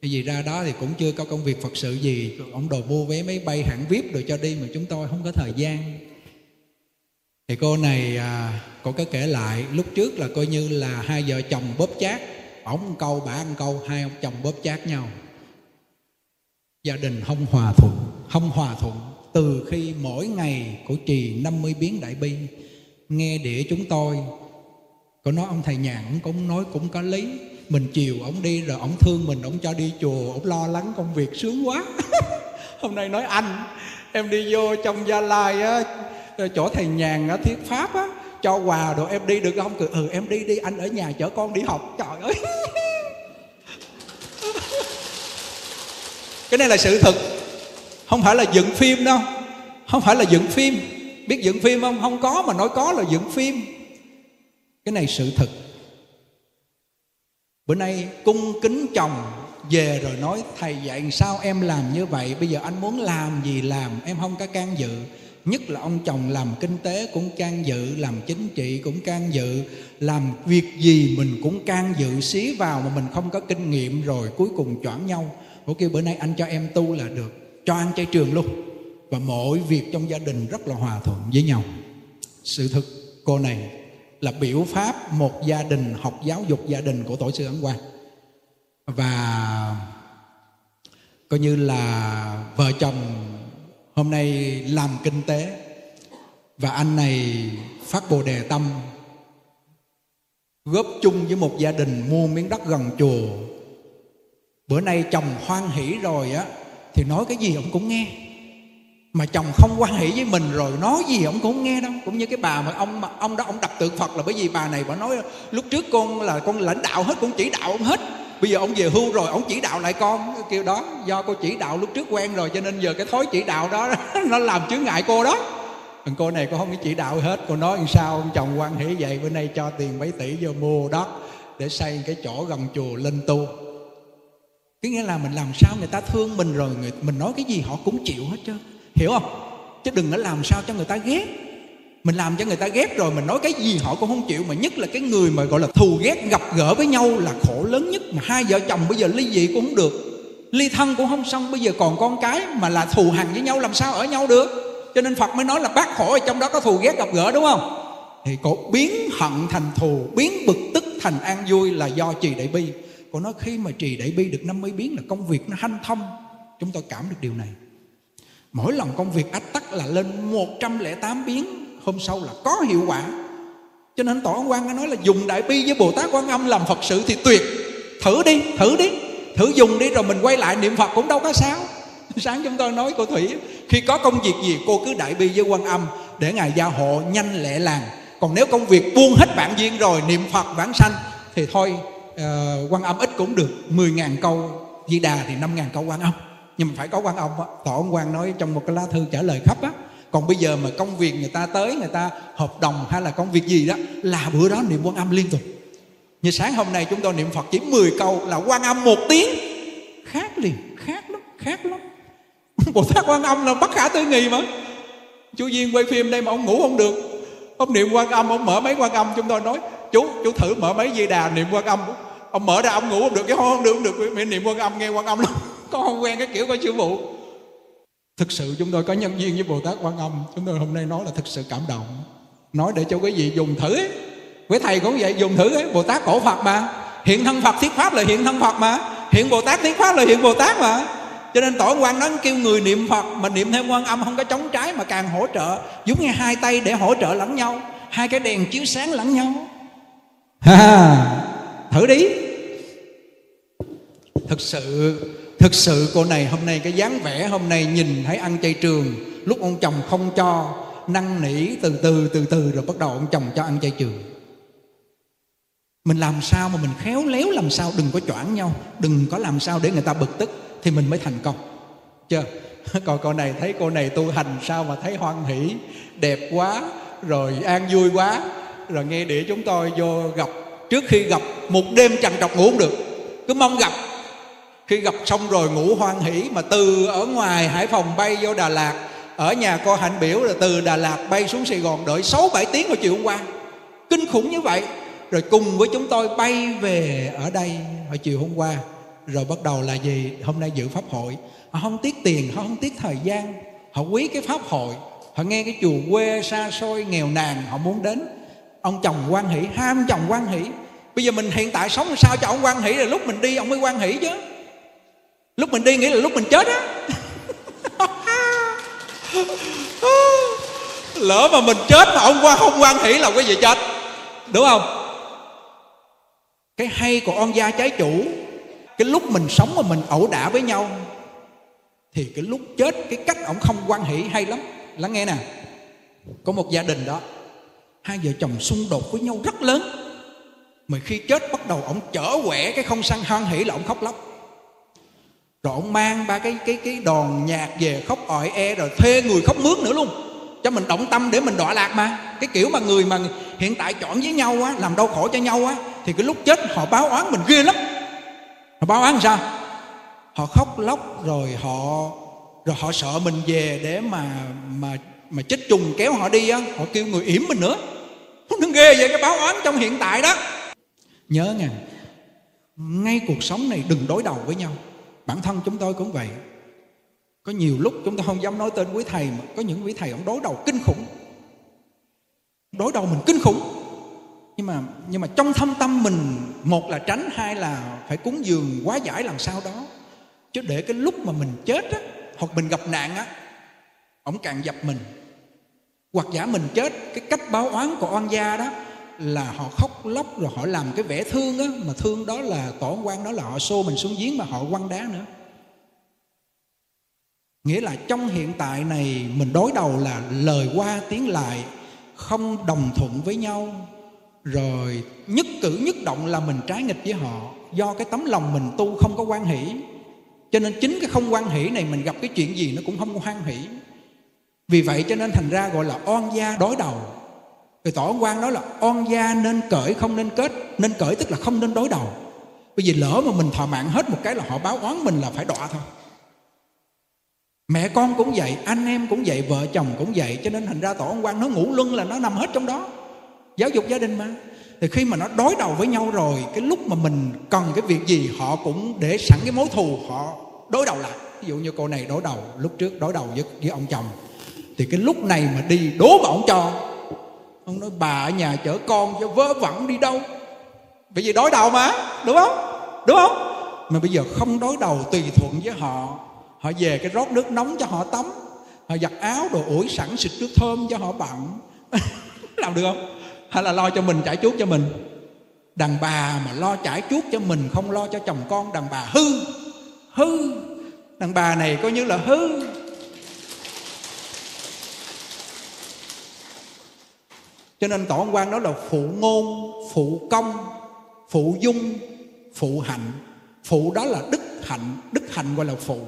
Cái gì ra đó thì cũng chưa có công việc Phật sự gì ông đồ mua vé máy bay hãng VIP rồi cho đi mà chúng tôi không có thời gian thì cô này à, cô có kể lại lúc trước là coi như là hai vợ chồng bóp chát. Ổng câu bà ăn câu hai ông chồng bóp chát nhau. Gia đình không hòa thuận không hòa thuận từ khi mỗi ngày của trì 50 biến đại bi nghe đĩa chúng tôi có nói ông thầy nhàn cũng nói cũng có lý. Mình chiều ông đi rồi ông thương mình ông cho đi chùa ông lo lắng công việc sướng quá. Hôm nay nói anh em đi vô trong gia lai á Ờ, chỗ thầy nhàn ờ, thuyết thiết pháp á, cho quà đồ em đi được không? Cười ừ em đi đi, anh ở nhà chở con đi học. Trời ơi. Cái này là sự thật. Không phải là dựng phim đâu. Không phải là dựng phim. Biết dựng phim không? Không có, mà nói có là dựng phim. Cái này sự thật. Bữa nay cung kính chồng về rồi nói, thầy dạy sao em làm như vậy? Bây giờ anh muốn làm gì làm? Em không có can dự nhất là ông chồng làm kinh tế cũng can dự, làm chính trị cũng can dự, làm việc gì mình cũng can dự xí vào mà mình không có kinh nghiệm rồi cuối cùng choảng nhau. Bố kêu bữa nay anh cho em tu là được, cho ăn chay trường luôn. Và mọi việc trong gia đình rất là hòa thuận với nhau. Sự thực, cô này là biểu pháp một gia đình học giáo dục gia đình của tổ sư ấn quang. Và coi như là vợ chồng hôm nay làm kinh tế và anh này phát bồ đề tâm, góp chung với một gia đình mua miếng đất gần chùa. Bữa nay chồng hoan hỷ rồi á, thì nói cái gì ông cũng nghe. Mà chồng không quan hỷ với mình rồi, nói gì ông cũng nghe đâu. Cũng như cái bà mà ông mà ông đó, ông đập tượng phật là bởi vì bà này bà nói, lúc trước con là con lãnh đạo hết, con chỉ đạo ông hết bây giờ ông về hưu rồi ông chỉ đạo lại con kêu đó do cô chỉ đạo lúc trước quen rồi cho nên giờ cái thói chỉ đạo đó nó làm chướng ngại cô đó. Còn cô này cô không có chỉ đạo hết cô nói sao ông chồng quan hỷ vậy bữa nay cho tiền mấy tỷ vô mua đất để xây cái chỗ gần chùa lên tu. Cái nghĩa là mình làm sao người ta thương mình rồi người, mình nói cái gì họ cũng chịu hết trơn. Hiểu không? Chứ đừng có làm sao cho người ta ghét mình làm cho người ta ghét rồi, mình nói cái gì họ cũng không chịu, mà nhất là cái người mà, gọi là, thù ghét, gặp gỡ với nhau là khổ lớn nhất. Mà hai vợ chồng bây giờ ly dị cũng không được, ly thân cũng không xong, bây giờ còn con cái mà là thù hằn với nhau, làm sao ở nhau được? Cho nên phật mới nói là bác khổ ở trong đó có thù ghét, gặp gỡ, đúng không? Thì cổ biến hận thành thù, biến bực tức thành an vui là do trì đại bi. Cổ nói khi mà trì đại bi được 50 biến là công việc nó hanh thông. Chúng tôi cảm được điều này. Mỗi lần công việc ách tắc là lên 108 biến hôm sau là có hiệu quả. Cho nên tổ quan nói là dùng đại bi với bồ tát quan âm làm phật sự thì tuyệt. Thử đi thử đi. Thử dùng đi rồi mình quay lại niệm phật cũng đâu có sao. Sáng chúng tôi nói cô thủy khi có công việc gì cô cứ đại bi với quan âm để ngài gia hộ nhanh lẹ làng. Còn nếu công việc buông hết bản duyên rồi niệm phật vãng sanh thì thôi uh, quan âm ít cũng được 10.000 câu di đà thì 5.000 câu quan âm. Nhưng mà phải có quan âm tổ ông quan nói trong một cái lá thư trả lời khắp á còn bây giờ mà công việc người ta tới, người ta hợp đồng hay là công việc gì đó, là bữa đó niệm quan âm liên tục. Như sáng hôm nay chúng tôi niệm phật chỉ 10 câu là quan âm một tiếng. Khác liền, khác lắm khác lắm. Bồ tát quan âm là bất khả tư nghị mà. Chú duyên quay phim đây mà ông ngủ không được. Ông niệm quan âm, ông mở máy quan âm, chúng tôi nói, chú chú thử mở máy di đà niệm quan âm. Ông mở ra, ông ngủ không được. Cái không được không được. Miệng niệm quan âm, nghe quan âm lắm. Con không quen cái kiểu của sư phụ thực sự chúng tôi có nhân duyên với bồ tát quan âm. Chúng tôi hôm nay nói là thực sự cảm động. Nói để cho quý vị dùng thử. Ấy. Với thầy cũng vậy, dùng thử. Ấy. bồ tát cổ phật mà. Hiện thân phật thiết pháp là hiện thân phật mà. Hiện bồ tát thiết pháp là hiện bồ tát mà. Cho nên tổ quan nó kêu người niệm phật mà niệm theo quan âm không có chống trái mà càng hỗ trợ. Giống như hai tay để hỗ trợ lẫn nhau. Hai cái đèn chiếu sáng lẫn nhau. Ha. Thử đi. Thực sự thực sự cô này hôm nay cái dáng vẻ hôm nay nhìn thấy ăn chay trường. Lúc ông chồng không cho, năn nỉ từ từ từ từ rồi bắt đầu ông chồng cho ăn chay trường. Mình làm sao mà mình khéo léo làm sao? Đừng có choảng nhau, đừng có làm sao để người ta bực tức thì mình mới thành công. Chưa? Còn cô này thấy cô này tu hành sao mà thấy hoan hỷ, đẹp quá, rồi an vui quá. Rồi nghe để chúng tôi vô gặp, trước khi gặp, một đêm trằn trọc ngủ không được. Cứ mong gặp khi gặp xong rồi ngủ hoan hỷ mà từ ở ngoài hải phòng bay vô đà lạt, ở nhà cô hạnh biểu là từ đà lạt bay xuống sài gòn đợi 6 7 tiếng hồi chiều hôm qua. Kinh khủng như vậy. Rồi cùng với chúng tôi bay về ở đây hồi chiều hôm qua. Rồi bắt đầu là gì? Hôm nay dự pháp hội. Họ không tiếc tiền, họ không tiếc thời gian. Họ quý cái pháp hội. Họ nghe cái chùa quê xa xôi nghèo nàn, họ muốn đến. Ông chồng quan hỷ ham chồng quan hỷ. Bây giờ mình hiện tại sống sao cho ông quan hỷ, rồi lúc mình đi ông mới quan hỷ chứ lúc mình đi nghĩ là lúc mình chết á. Lỡ mà mình chết mà ông qua không quan hỷ là cái gì chết. Đúng không? Cái hay của on gia trái chủ, cái lúc mình sống mà mình ẩu đả với nhau, thì cái lúc chết, cái cách ông không quan hỷ hay lắm. Lắng nghe nè. Có một gia đình đó, hai vợ chồng xung đột với nhau rất lớn. Mà khi chết bắt đầu ông chở quẻ cái không săn hoan hỷ là ông khóc lóc rồi ông mang ba cái cái cái đòn nhạc về khóc ỏi e rồi thuê người khóc mướn nữa luôn. Cho mình động tâm để mình đọa lạc mà. Cái kiểu mà người mà hiện tại chọn với nhau á, làm đau khổ cho nhau á, thì cái lúc chết họ báo oán mình ghê lắm. Họ báo oán sao? Họ khóc lóc rồi họ rồi họ sợ mình về để mà mà mà chết trùng kéo họ đi á. Họ kêu người yểm mình nữa. Nó ghê vậy, cái báo oán trong hiện tại đó. Nhớ nha ngay cuộc sống này đừng đối đầu với nhau bản thân chúng tôi cũng vậy. Có nhiều lúc chúng tôi không dám nói tên quý thầy mà có những quý thầy ông đối đầu kinh khủng. Đối đầu mình kinh khủng. Nhưng mà nhưng mà trong thâm tâm mình, một là tránh, hai là phải cúng dường quá giải làm sao đó. Chứ để cái lúc mà mình chết á, hoặc mình gặp nạn á, ông càng dập mình. Hoặc giả mình chết, cái cách báo oán của oan gia đó là họ khóc lóc rồi họ làm cái vẻ thương á, mà thương đó là tổ quan đó là họ xô mình xuống giếng mà họ quăng đá nữa. Nghĩa là trong hiện tại này mình đối đầu là lời qua tiếng lại, không đồng thuận với nhau, rồi nhất cử nhất động là mình trái nghịch với họ, do cái tấm lòng mình tu không có quan hỷ. Cho nên chính cái không quan hỷ này mình gặp cái chuyện gì nó cũng không hoan hỷ. Vì vậy cho nên thành ra gọi là oan gia đối đầu rồi tỏ quan đó là on gia nên cởi không nên kết nên cởi tức là không nên đối đầu. Bởi vì lỡ mà mình thọ mạng hết một cái là họ báo oán mình là phải đọa thôi. Mẹ con cũng vậy anh em cũng vậy vợ chồng cũng vậy cho nên thành ra tổ ông quan nó ngủ luân là nó nằm hết trong đó. Giáo dục gia đình mà. Thì khi mà nó đối đầu với nhau rồi cái lúc mà mình cần cái việc gì họ cũng để sẵn cái mối thù họ đối đầu lại. Ví dụ như cô này đối đầu lúc trước đối đầu với, với ông chồng. Thì cái lúc này mà đi đố mà ông cho ông nói, bà ở nhà chở con cho vớ vẩn đi đâu? Bởi vì đối đầu mà, đúng không? Đúng không? Mà bây giờ không đối đầu tùy thuận với họ. Họ về cái rót nước nóng cho họ tắm. Họ giặt áo đồ ủi sẵn, xịt nước thơm cho họ bận làm được không? Hay là lo cho mình trải chuốt cho mình? Đàn bà mà lo trải chuốt cho mình, không lo cho chồng con, đàn bà hư. Hư. Đàn bà này coi như là hư. Cho nên tổ quan đó là phụ ngôn, phụ công, phụ dung, phụ hạnh. Phụ đó là đức hạnh đức hạnh gọi là phụ.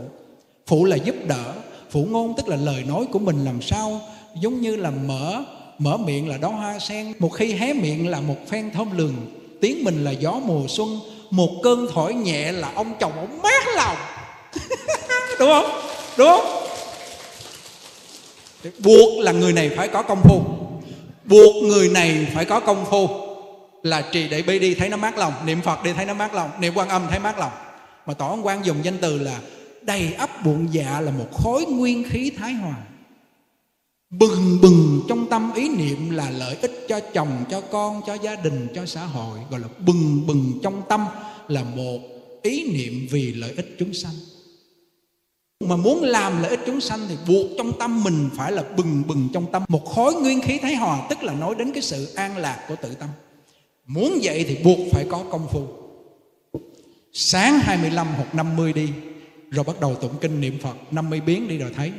Phụ là giúp đỡ. Phụ ngôn tức là lời nói của mình làm sao? Giống như là mở mở miệng là đóa hoa sen. Một khi hé miệng là một phen thơm lừng. Tiếng mình là gió mùa xuân. Một cơn thổi nhẹ là ông chồng ông mát lòng. Đúng không? Đúng không? Buộc là người này phải có công phu buộc người này phải có công phu. Là trì để bi đi thấy nó mát lòng, niệm phật đi thấy nó mát lòng, niệm quan âm thấy mát lòng. Mà tỏ quan dùng danh từ là đầy ắp bụng dạ là một khối nguyên khí thái hòa. Bừng bừng trong tâm ý niệm là lợi ích cho chồng, cho con, cho gia đình, cho xã hội. Gọi là bừng bừng trong tâm là một ý niệm vì lợi ích chúng sanh mà muốn làm lợi ích chúng sanh thì buộc trong tâm mình phải là bừng bừng trong tâm. Một khối nguyên khí thái hòa, tức là nói đến cái sự an lạc của tự tâm. Muốn vậy thì buộc phải có công phu. Sáng 25 hoặc 50 đi, rồi bắt đầu tụng kinh niệm Phật 50 biến đi rồi thấy.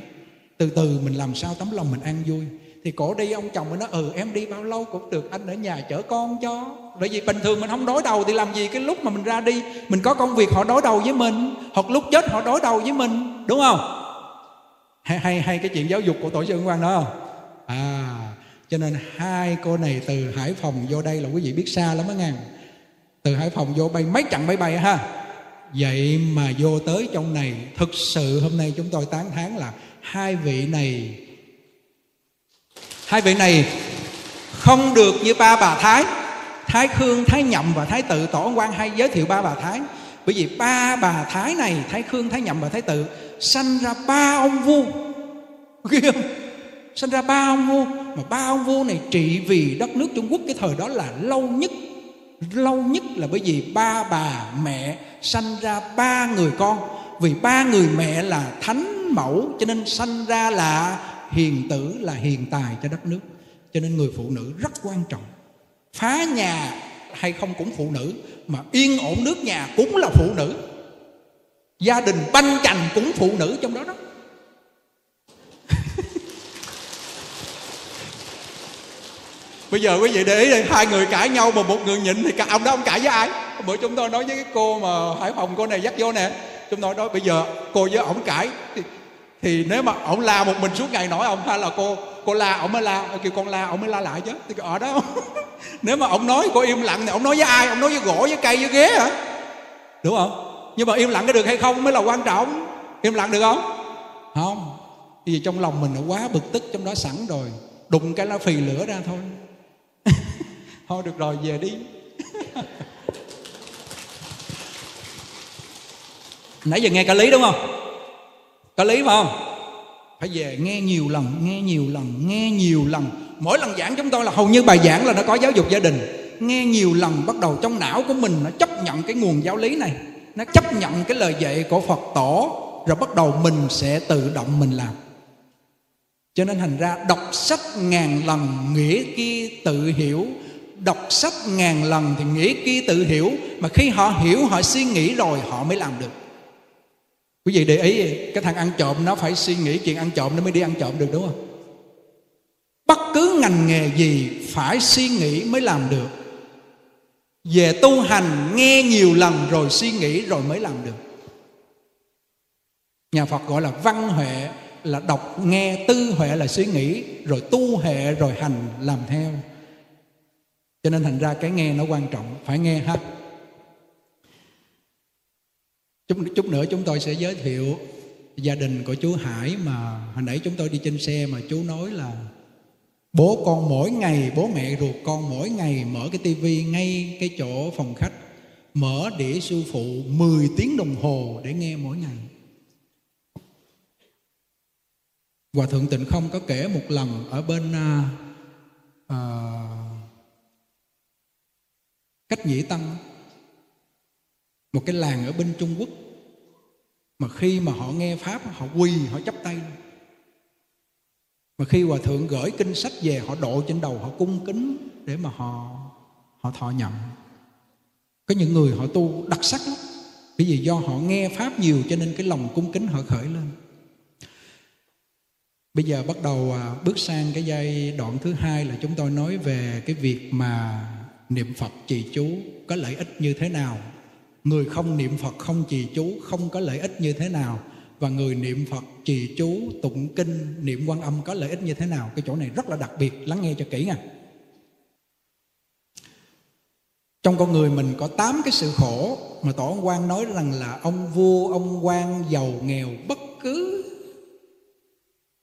Từ từ mình làm sao tấm lòng mình an vui. Thì cổ đi, ông chồng mới nói ừ em đi bao lâu cũng được, anh ở nhà chở con cho. Bởi vì bình thường mình không đối đầu thì làm gì cái lúc mà mình ra đi, mình có công việc họ đối đầu với mình, hoặc lúc chết họ đối đầu với mình đúng không? Hay hay, hay cái chuyện giáo dục của tổ sư quan đó không? À cho nên hai cô này từ hải phòng vô đây là quý vị biết xa lắm á ngàn từ hải phòng vô bay mấy chặng máy bay ha. Vậy mà vô tới trong này thực sự hôm nay chúng tôi tán thán là hai vị này hai vị này không được như ba bà thái. Thái khương thái nhậm và thái tự tổ quan hay giới thiệu ba bà thái. Bởi vì ba bà thái này thái khương thái nhậm và thái tự sanh ra ba ông vua. Ghê không? Sanh ra ba ông vua. Mà ba ông vua này trị vì đất nước trung quốc. Cái thời đó là lâu nhất. Lâu nhất là bởi vì ba bà mẹ sanh ra ba người con. Vì ba người mẹ là thánh mẫu, cho nên sanh ra là hiền tử, là hiền tài cho đất nước. Cho nên người phụ nữ rất quan trọng. Phá nhà hay không cũng phụ nữ, mà yên ổn nước nhà cũng là phụ nữ gia đình banh chành cũng phụ nữ trong đó đó. Bây giờ quý vị để ý đây hai người cãi nhau mà một người nhịn thì cả ông đó ông cãi với ai? Bữa chúng tôi nói với cái cô mà hải phòng cô này dắt vô nè. Chúng tôi nói bây giờ cô với ổng cãi thì, thì nếu mà ổng la một mình suốt ngày nổi ông hay là cô cô la ổng mới la kêu con la ổng mới la lại chứ. Thì ở đó. Nếu mà ổng nói cô im lặng thì ổng nói với ai? Ổng nói với gỗ với cây với ghế hả? Đúng không? Nhưng mà im lặng có được hay không mới là quan trọng. Im lặng được không? Không. Vì trong lòng mình nó quá bực tức, trong đó sẵn rồi. Đụng cái lá phì lửa ra thôi. Thôi được rồi, về đi. Nãy giờ nghe cả lý đúng không? Cả lý phải không? Phải về nghe nhiều lần, nghe nhiều lần, nghe nhiều lần. Mỗi lần giảng chúng tôi là hầu như bài giảng là nó có giáo dục gia đình. Nghe nhiều lần, bắt đầu trong não của mình nó chấp nhận cái nguồn giáo lý này nó chấp nhận cái lời dạy của phật tổ, rồi bắt đầu mình sẽ tự động mình làm. Cho nên thành ra đọc sách ngàn lần nghĩa kia tự hiểu. Đọc sách ngàn lần thì nghĩa kia tự hiểu. Mà khi họ hiểu, họ suy nghĩ rồi, họ mới làm được. Quý vị để ý, cái thằng ăn trộm nó phải suy nghĩ chuyện ăn trộm nó mới đi ăn trộm được, đúng không? Bất cứ ngành nghề gì phải suy nghĩ mới làm được về tu hành, nghe nhiều lần rồi suy nghĩ rồi mới làm được. Nhà phật gọi là văn huệ, là đọc, nghe, tư huệ là suy nghĩ, rồi tu hệ rồi hành, làm theo. Cho nên thành ra cái nghe nó quan trọng, phải nghe ha. Chút chút nữa chúng tôi sẽ giới thiệu gia đình của chú Hải mà hồi nãy chúng tôi đi trên xe mà chú nói là bố con mỗi ngày bố mẹ ruột con mỗi ngày mở cái tivi ngay cái chỗ phòng khách mở đĩa sư phụ 10 tiếng đồng hồ để nghe mỗi ngày. Hòa thượng Tịnh không có kể một lần ở bên à, à, cách nhĩ tăng một cái làng ở bên Trung Quốc mà khi mà họ nghe pháp họ quỳ họ chấp tay mà khi hòa thượng gửi kinh sách về, họ độ trên đầu họ cung kính để mà họ họ thọ nhận. Có những người họ tu đặc sắc lắm. Bởi vì do họ nghe pháp nhiều cho nên cái lòng cung kính họ khởi lên. Bây giờ bắt đầu à, bước sang cái giai đoạn thứ hai là chúng tôi nói về cái việc mà niệm phật trì chú có lợi ích như thế nào. Người không niệm phật không trì chú không có lợi ích như thế nào và người niệm phật, trì chú, tụng kinh, niệm quan âm có lợi ích như thế nào? Cái chỗ này rất là đặc biệt, lắng nghe cho kỹ nha. Trong con người mình có tám cái sự khổ mà tổ ông quan nói rằng là ông vua, ông quan, giàu, nghèo, bất cứ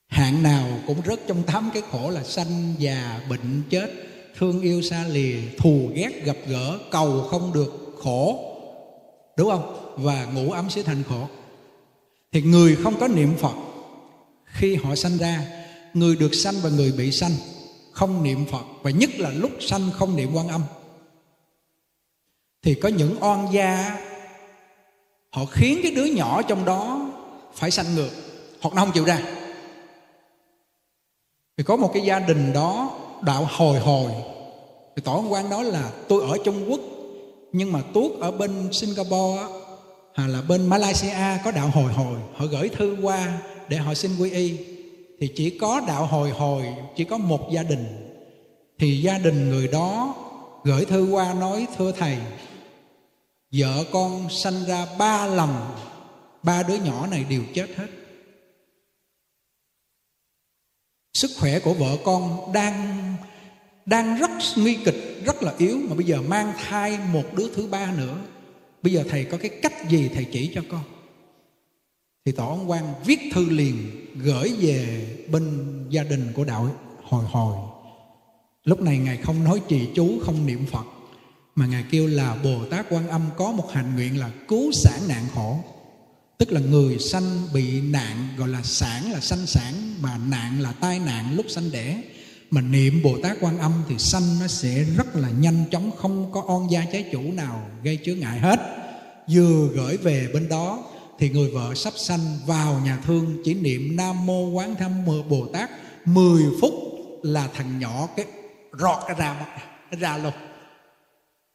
hạng nào cũng rớt trong tám cái khổ là sanh già, bệnh, chết, thương yêu xa lìa, thù ghét, gặp gỡ, cầu không được khổ. Đúng không? Và ngủ ấm sẽ thành khổ thì người không có niệm phật. Khi họ sanh ra, người được sanh và người bị sanh không niệm phật, và nhất là lúc sanh không niệm quan âm. Thì có những oan gia, họ khiến cái đứa nhỏ trong đó phải sanh ngược, hoặc nó không chịu ra. Thì có một cái gia đình đó đạo hồi hồi. Thì tổ quan đó là, tôi ở trung quốc, nhưng mà tuốt ở bên singapore hay là bên malaysia có đạo hồi hồi. Họ gửi thư qua để họ xin quy y. Thì chỉ có đạo hồi hồi, chỉ có một gia đình. Thì gia đình người đó gửi thư qua nói, thưa thầy, vợ con sanh ra ba lần, ba đứa nhỏ này đều chết hết. Sức khỏe của vợ con đang đang rất nguy kịch, rất là yếu. Mà bây giờ mang thai một đứa thứ ba nữa bây giờ thầy có cái cách gì thầy chỉ cho con? Thì tổ ông quan viết thư liền, gửi về bên gia đình của đạo hồi hồi. Lúc này ngài không nói trì chú, không niệm phật, mà ngài kêu là bồ tát quan âm có một hành nguyện là cứu sản nạn khổ. Tức là người sanh bị nạn, gọi là sản là sanh sản, mà nạn là tai nạn lúc sanh đẻ mà niệm bồ tát quan âm thì sanh nó sẽ rất là nhanh chóng, không có on gia trái chủ nào gây chướng ngại hết. Vừa gửi về bên đó thì người vợ sắp sanh vào nhà thương, chỉ niệm nam mô quán thâm bồ tát 10 phút là thằng nhỏ cái rọt cái ra nó ra luôn.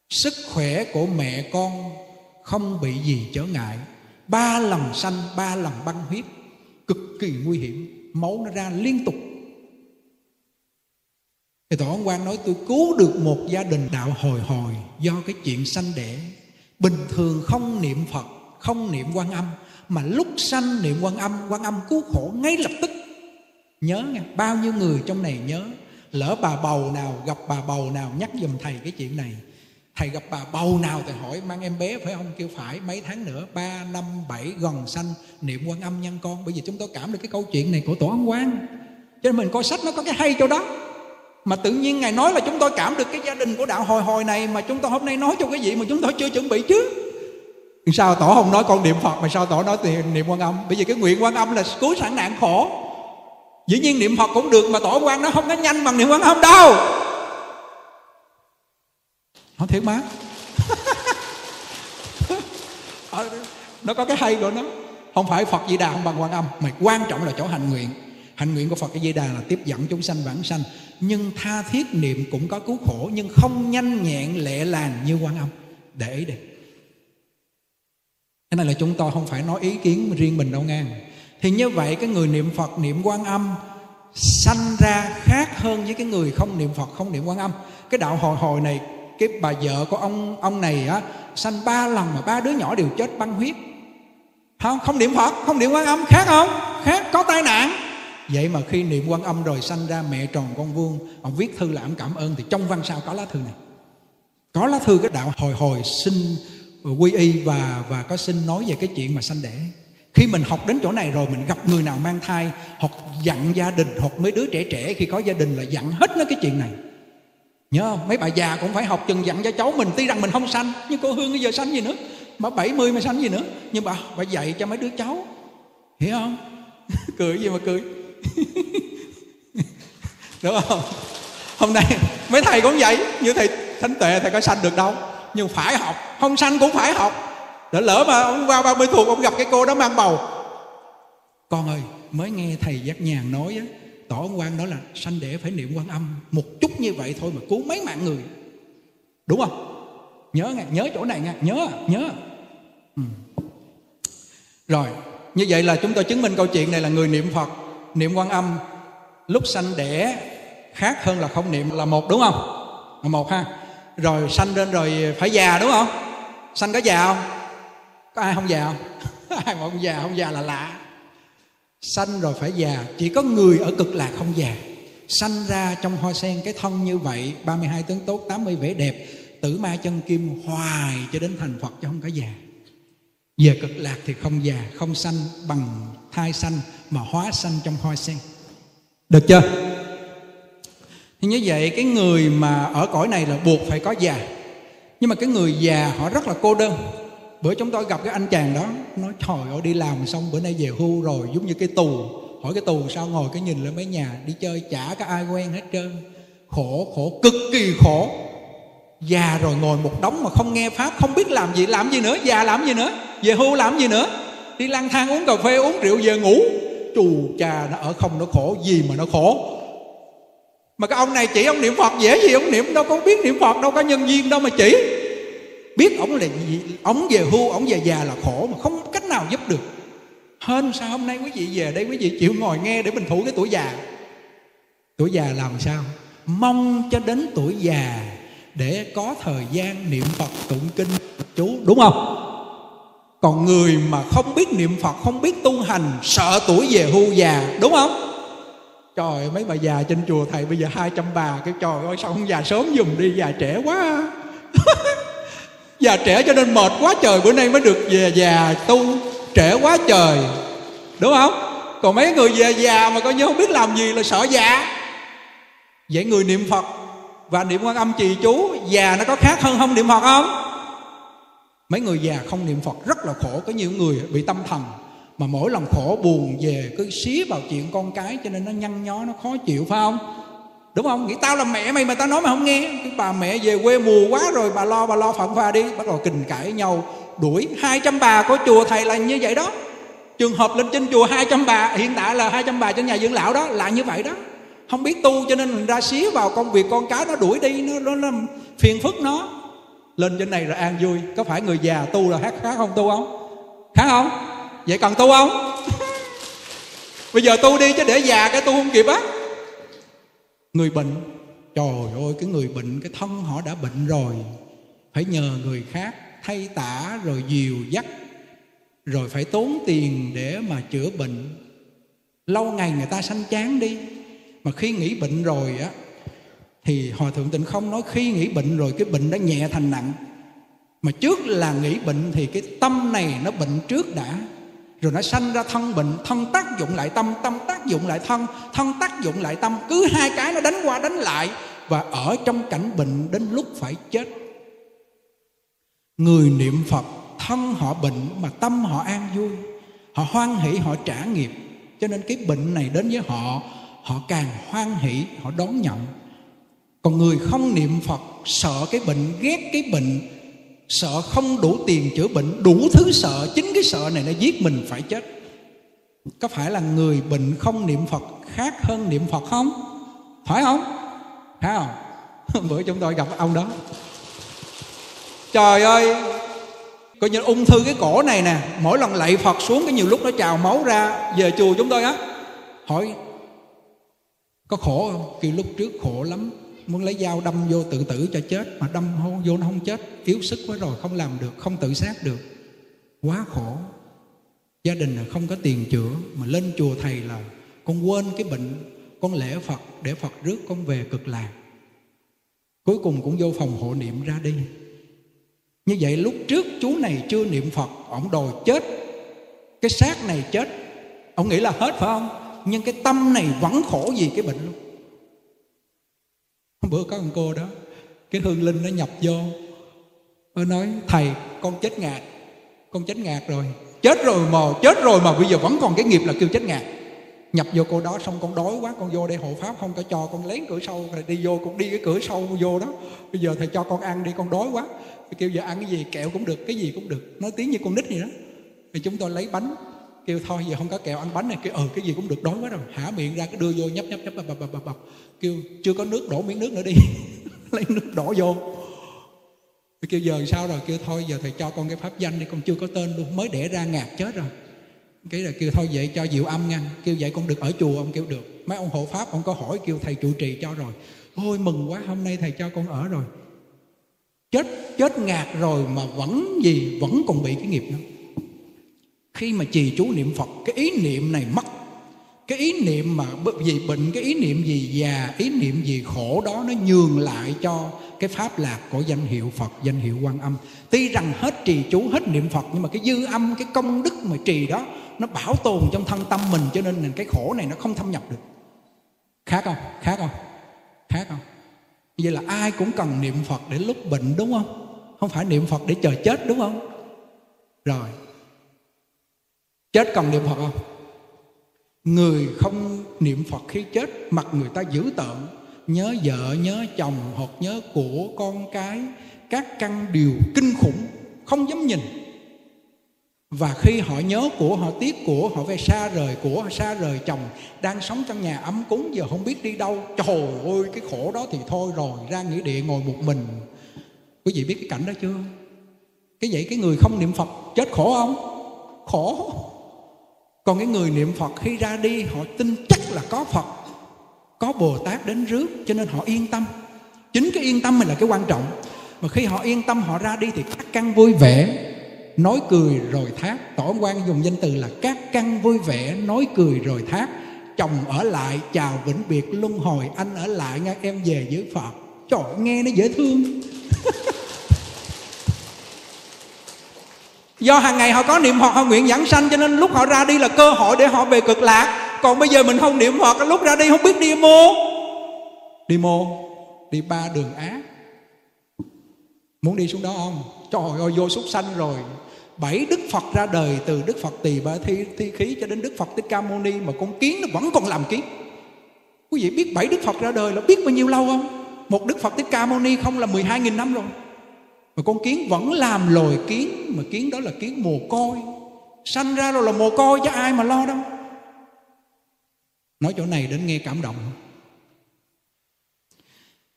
Sức khỏe của mẹ con không bị gì trở ngại. Ba lần sanh, ba lần băng huyết, cực kỳ nguy hiểm. Máu nó ra liên tục thì tổ ông quan nói, tôi cứu được một gia đình đạo hồi hồi do cái chuyện sanh đẻ. Bình thường không niệm phật, không niệm quan âm, mà lúc sanh niệm quan âm quan âm cứu khổ ngay lập tức. Nhớ nha, bao nhiêu người trong này nhớ, lỡ bà bầu nào, gặp bà bầu nào nhắc giùm thầy cái chuyện này. Thầy gặp bà bầu nào thì hỏi, mang em bé phải không? Kêu, phải, mấy tháng nữa, ba, năm, bảy, gần sanh, niệm quan âm nhân con. Bởi vì chúng tôi cảm được cái câu chuyện này của tổ ông quan. Cho nên mình coi sách nó có cái hay chỗ đó mà tự nhiên ngài nói là chúng tôi cảm được cái gia đình của đạo hồi hồi này mà chúng tôi hôm nay nói cho cái gì mà chúng tôi chưa chuẩn bị chứ. Sao tổ không nói con niệm phật mà sao tổ nói tiền niệm quan âm? Bởi vì cái nguyện quan âm là cứu sản nạn khổ. Dĩ nhiên niệm phật cũng được mà tổ quan nó không có nhanh bằng niệm quan âm đâu. Nó thiệt má. Ờ, nó có cái hay của nó. Không phải phật di đà không bằng quan âm, mà quan trọng là chỗ hành nguyện. Hành nguyện của phật di đà là tiếp dẫn chúng sanh vãng sanh nhưng tha thiết niệm cũng có cứu khổ, nhưng không nhanh nhẹn lệ làng như quan âm. Để ý đi. Cái này là chúng tôi không phải nói ý kiến riêng mình đâu ngang. Thì như vậy, cái người niệm phật, niệm quan âm, sanh ra khác hơn với cái người không niệm phật, không niệm quan âm. Cái đạo hồi hồi này, cái bà vợ của ông ông này á, sanh ba lần mà ba đứa nhỏ đều chết băng huyết. Không? Không niệm phật, không niệm quan âm, khác không? Khác, có tai nạn vậy mà khi niệm quan âm rồi sanh ra mẹ tròn con vuông, ông viết thư là ông cảm ơn, thì trong văn sao có lá thư này? Có lá thư cái đạo hồi hồi xin quy y và và có xin nói về cái chuyện mà sanh đẻ. Khi mình học đến chỗ này rồi, mình gặp người nào mang thai, hoặc dặn gia đình, hoặc mấy đứa trẻ trẻ, khi có gia đình là dặn hết nó cái chuyện này. Nhớ không? Mấy bà già cũng phải học chừng dặn cho cháu mình, tuy rằng mình không sanh, nhưng cô hương bây giờ sanh gì nữa? Mà 70 mà sanh gì nữa? Nhưng bà bà dạy cho mấy đứa cháu. Hiểu không? Cười gì mà cười? đúng không? Hôm nay mấy thầy cũng vậy, như thầy thánh tuệ, thầy có sanh được đâu. Nhưng phải học, không sanh cũng phải học. Để lỡ mà ông qua 30 tuổi ông gặp cái cô đó mang bầu. Con ơi, mới nghe thầy giác nhàn nói á, tỏ quan đó là sanh đẻ phải niệm quan âm, một chút như vậy thôi mà cứu mấy mạng người. Đúng không? Nhớ nghe, nhớ chỗ này nha nhớ nhớ. Ừ. rồi, như vậy là chúng tôi chứng minh câu chuyện này là người niệm phật niệm quan âm lúc sanh đẻ khác hơn là không niệm là một, đúng không? Là một ha. Rồi sanh lên rồi phải già, đúng không? Sanh có già không? Có ai không già không? Ai mà không già không già là lạ. Sanh rồi phải già. Chỉ có người ở cực lạc không già. Sanh ra trong hoa sen cái thân như vậy 32 tướng tốt 80 vẻ đẹp, tử ma chân kim hoài cho đến thành Phật chứ không có già. Về cực lạc thì không già, không sanh bằng thai sanh mà hóa sanh trong hoa sen. Được chưa? Thì như vậy cái người mà ở cõi này là buộc phải có già. Nhưng mà cái người già họ rất là cô đơn. Bữa chúng tôi gặp cái anh chàng đó nói trời ơi đi làm xong bữa nay về hưu rồi giống như cái tù. Hỏi cái tù sao ngồi cái nhìn lên mấy nhà đi chơi chả có ai quen hết trơn. Khổ khổ cực kỳ khổ. Già rồi ngồi một đống mà không nghe pháp không biết làm gì làm gì nữa già làm gì nữa về hưu làm gì nữa. Đi lang thang uống cà phê uống rượu về ngủ chù cha nó ở không, nó khổ. Gì mà nó khổ? Mà cái ông này chỉ ông niệm phật dễ gì ông niệm, đâu có biết niệm phật, đâu có nhân viên đâu mà chỉ. Biết ông là gì, ông về hưu, ông về già là khổ mà không cách nào giúp được. Hơn sao hôm nay quý vị về đây, quý vị chịu ngồi nghe để mình thủ cái tuổi già? Tuổi già làm sao? Mong cho đến tuổi già để có thời gian niệm phật tụng kinh, chú, đúng không? Còn người mà không biết niệm phật, không biết tu hành, sợ tuổi về hưu già, đúng không? Trời, mấy bà già trên chùa thầy bây giờ hai trăm bà cái trời ơi, sao không già sớm dùng đi, già trẻ quá. Già trẻ cho nên mệt quá trời, bữa nay mới được về già tu, trẻ quá trời, đúng không? Còn mấy người già già mà coi như không biết làm gì là sợ già. Vậy người niệm phật và niệm quan âm trì chú, già nó có khác hơn không niệm phật không? Mấy người già không niệm phật rất là khổ. Có nhiều người bị tâm thần mà mỗi lần khổ buồn về cứ xí vào chuyện con cái cho nên nó nhăn nhó nó khó chịu phải không? Đúng không? Nghĩ tao là mẹ mày mà tao nói mày không nghe. Cái bà mẹ về quê mù quá rồi bà lo bà lo phận pha đi. Bắt đầu kình cãi nhau. Đuổi 200 bà của chùa thầy là như vậy đó. Trường hợp lên trên chùa 200 bà hiện tại là 200 bà trên nhà dưỡng lão đó là như vậy đó. Không biết tu cho nên ra xí vào công việc con cái nó đuổi đi nó nó, nó phiền phức nó lên trên này rồi an vui. Có phải người già tu là hát khác không tu không khác không? Vậy cần tu không? Bây giờ tu đi chứ để già cái tu không kịp á. Người bệnh, trời ơi, cái người bệnh, cái thân họ đã bệnh rồi. Phải nhờ người khác thay tả rồi dìu dắt, rồi phải tốn tiền để mà chữa bệnh. Lâu ngày người ta sanh chán đi, mà khi nghỉ bệnh rồi á thì hòa thượng tịnh không nói khi nghỉ bệnh rồi cái bệnh đã nhẹ thành nặng. Mà trước là nghỉ bệnh thì cái tâm này nó bệnh trước đã. Rồi nó sanh ra thân bệnh, thân tác dụng lại tâm tâm tác dụng lại thân thân tác dụng lại tâm. Cứ hai cái nó đánh qua đánh lại và ở trong cảnh bệnh đến lúc phải chết. Người niệm phật, thân họ bệnh mà tâm họ an vui, họ hoan hỷ, họ trả nghiệp. Cho nên cái bệnh này đến với họ họ càng hoan hỷ, họ đón nhận còn người không niệm phật, sợ cái bệnh, ghét cái bệnh, sợ không đủ tiền chữa bệnh, đủ thứ sợ, chính cái sợ này nó giết mình phải chết. Có phải là người bệnh không niệm phật khác hơn niệm phật không? Phải không? Phải không? Bữa chúng tôi gặp ông đó. Trời ơi! Coi như ung thư cái cổ này nè, mỗi lần lạy phật xuống cái nhiều lúc nó trào máu ra, về chùa chúng tôi á, hỏi, có khổ không? Kêu, lúc trước khổ lắm muốn lấy dao đâm vô tự tử cho chết, mà đâm vô nó không chết. Yếu sức quá rồi, không làm được, không tự sát được. Quá khổ. Gia đình là không có tiền chữa, mà lên chùa thầy là con quên cái bệnh, con lễ phật, để phật rước con về cực lạc. Cuối cùng cũng vô phòng hộ niệm ra đi. Như vậy lúc trước chú này chưa niệm phật ổng đòi chết. Cái xác này chết. Ông nghĩ là hết phải không? Nhưng cái tâm này vẫn khổ gì cái bệnh luôn bữa có con cô đó, cái hương linh nó nhập vô. Nó nói, thầy, con chết ngạt, con chết ngạt rồi. Chết rồi mà, chết rồi mà, bây giờ vẫn còn cái nghiệp là kêu chết ngạt. Nhập vô cô đó xong, con đói quá, con vô đây hộ pháp, không có cho, con lấy cửa sau thầy đi vô, con đi cái cửa sau vô đó. Bây giờ thầy cho con ăn đi, con đói quá. Thầy kêu giờ ăn cái gì, kẹo cũng được, cái gì cũng được. Nói tiếng như con nít vậy đó. Thì chúng tôi lấy bánh kêu thôi, giờ không có kẹo ăn bánh này. Kêu ờ cái gì cũng được, đói quá rồi. Hả, miệng ra, cái đưa vô, nhấp nhấp nhấp, bập bập bập bập kêu, chưa có nước, đổ miếng nước nữa đi. Lấy nước đổ vô. Kêu, giờ sao rồi? Kêu, thôi, giờ thầy cho con cái pháp danh đi. Con chưa có tên luôn, mới đẻ ra ngạt chết rồi. Cái là kêu, thôi, vậy cho diệu âm nha. Kêu, vậy con được ở chùa, ông kêu, được. Mấy ông hộ pháp, ông có hỏi, kêu, thầy trụ trì cho rồi. Ôi, mừng quá, hôm nay thầy cho con ở rồi. Chết chết ngạt rồi mà vẫn gì, vẫn còn bị cái nghiệp đó khi mà trì chú niệm phật, cái ý niệm này mất. Cái ý niệm mà vì bệnh, cái ý niệm gì già, ý niệm gì khổ đó, nó nhường lại cho cái pháp lạc của danh hiệu phật, danh hiệu quan âm. Tuy rằng hết trì chú, hết niệm phật, nhưng mà cái dư âm, cái công đức mà trì đó, nó bảo tồn trong thân tâm mình, cho nên cái khổ này nó không thâm nhập được. Khác không? Khác không? Khác không? Vậy là ai cũng cần niệm phật để lúc bệnh, đúng không? Không phải niệm phật để chờ chết, đúng không? Rồi chết cần niệm phật không? Người không niệm phật khi chết, mặt người ta dữ tợn. Nhớ vợ, nhớ chồng, hoặc nhớ của con cái, các căn điều kinh khủng, không dám nhìn. Và khi họ nhớ của họ tiếc, của họ về xa rời, của xa rời chồng, đang sống trong nhà ấm cúng, giờ không biết đi đâu, trời ơi, cái khổ đó thì thôi rồi, ra nghĩa địa ngồi một mình. Quý vị biết cái cảnh đó chưa? Cái vậy cái người không niệm phật, chết khổ không? Khổ còn cái người niệm phật khi ra đi, họ tin chắc là có phật, có bồ tát đến rước, cho nên họ yên tâm. Chính cái yên tâm mình là cái quan trọng. Mà khi họ yên tâm, họ ra đi thì các căn vui vẻ, nói cười rồi thác. Tổ quan dùng danh từ là các căn vui vẻ, nói cười rồi thác. Chồng ở lại, chào vĩnh biệt, luân hồi, anh ở lại nghe em về với phật. Trời nghe nó dễ thương. do hàng ngày họ có niệm phật, họ nguyện giảng sanh, cho nên lúc họ ra đi là cơ hội để họ về cực lạc. Còn bây giờ mình không niệm phật lúc ra đi không biết đi mô đi mô đi ba đường ác muốn đi xuống đó không? Trời ơi, vô súc sanh rồi. Bảy đức phật ra đời, từ đức phật tỳ bà thi thi khí cho đến đức phật thích ca mâu ni mà con kiến nó vẫn còn làm kiến quý vị biết bảy đức phật ra đời là biết bao nhiêu lâu không? Một đức phật thích ca mâu ni không là 12.000 năm rồi mà con kiến vẫn làm lồi kiến, mà kiến đó là kiến mồ côi. Sanh ra rồi là mồ côi chứ ai mà lo đâu. Nói chỗ này đến nghe cảm động.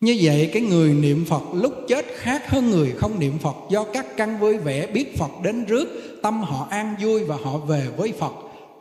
Như vậy cái người niệm Phật lúc chết khác hơn người không niệm Phật do các căn vui vẻ biết Phật đến rước, tâm họ an vui và họ về với Phật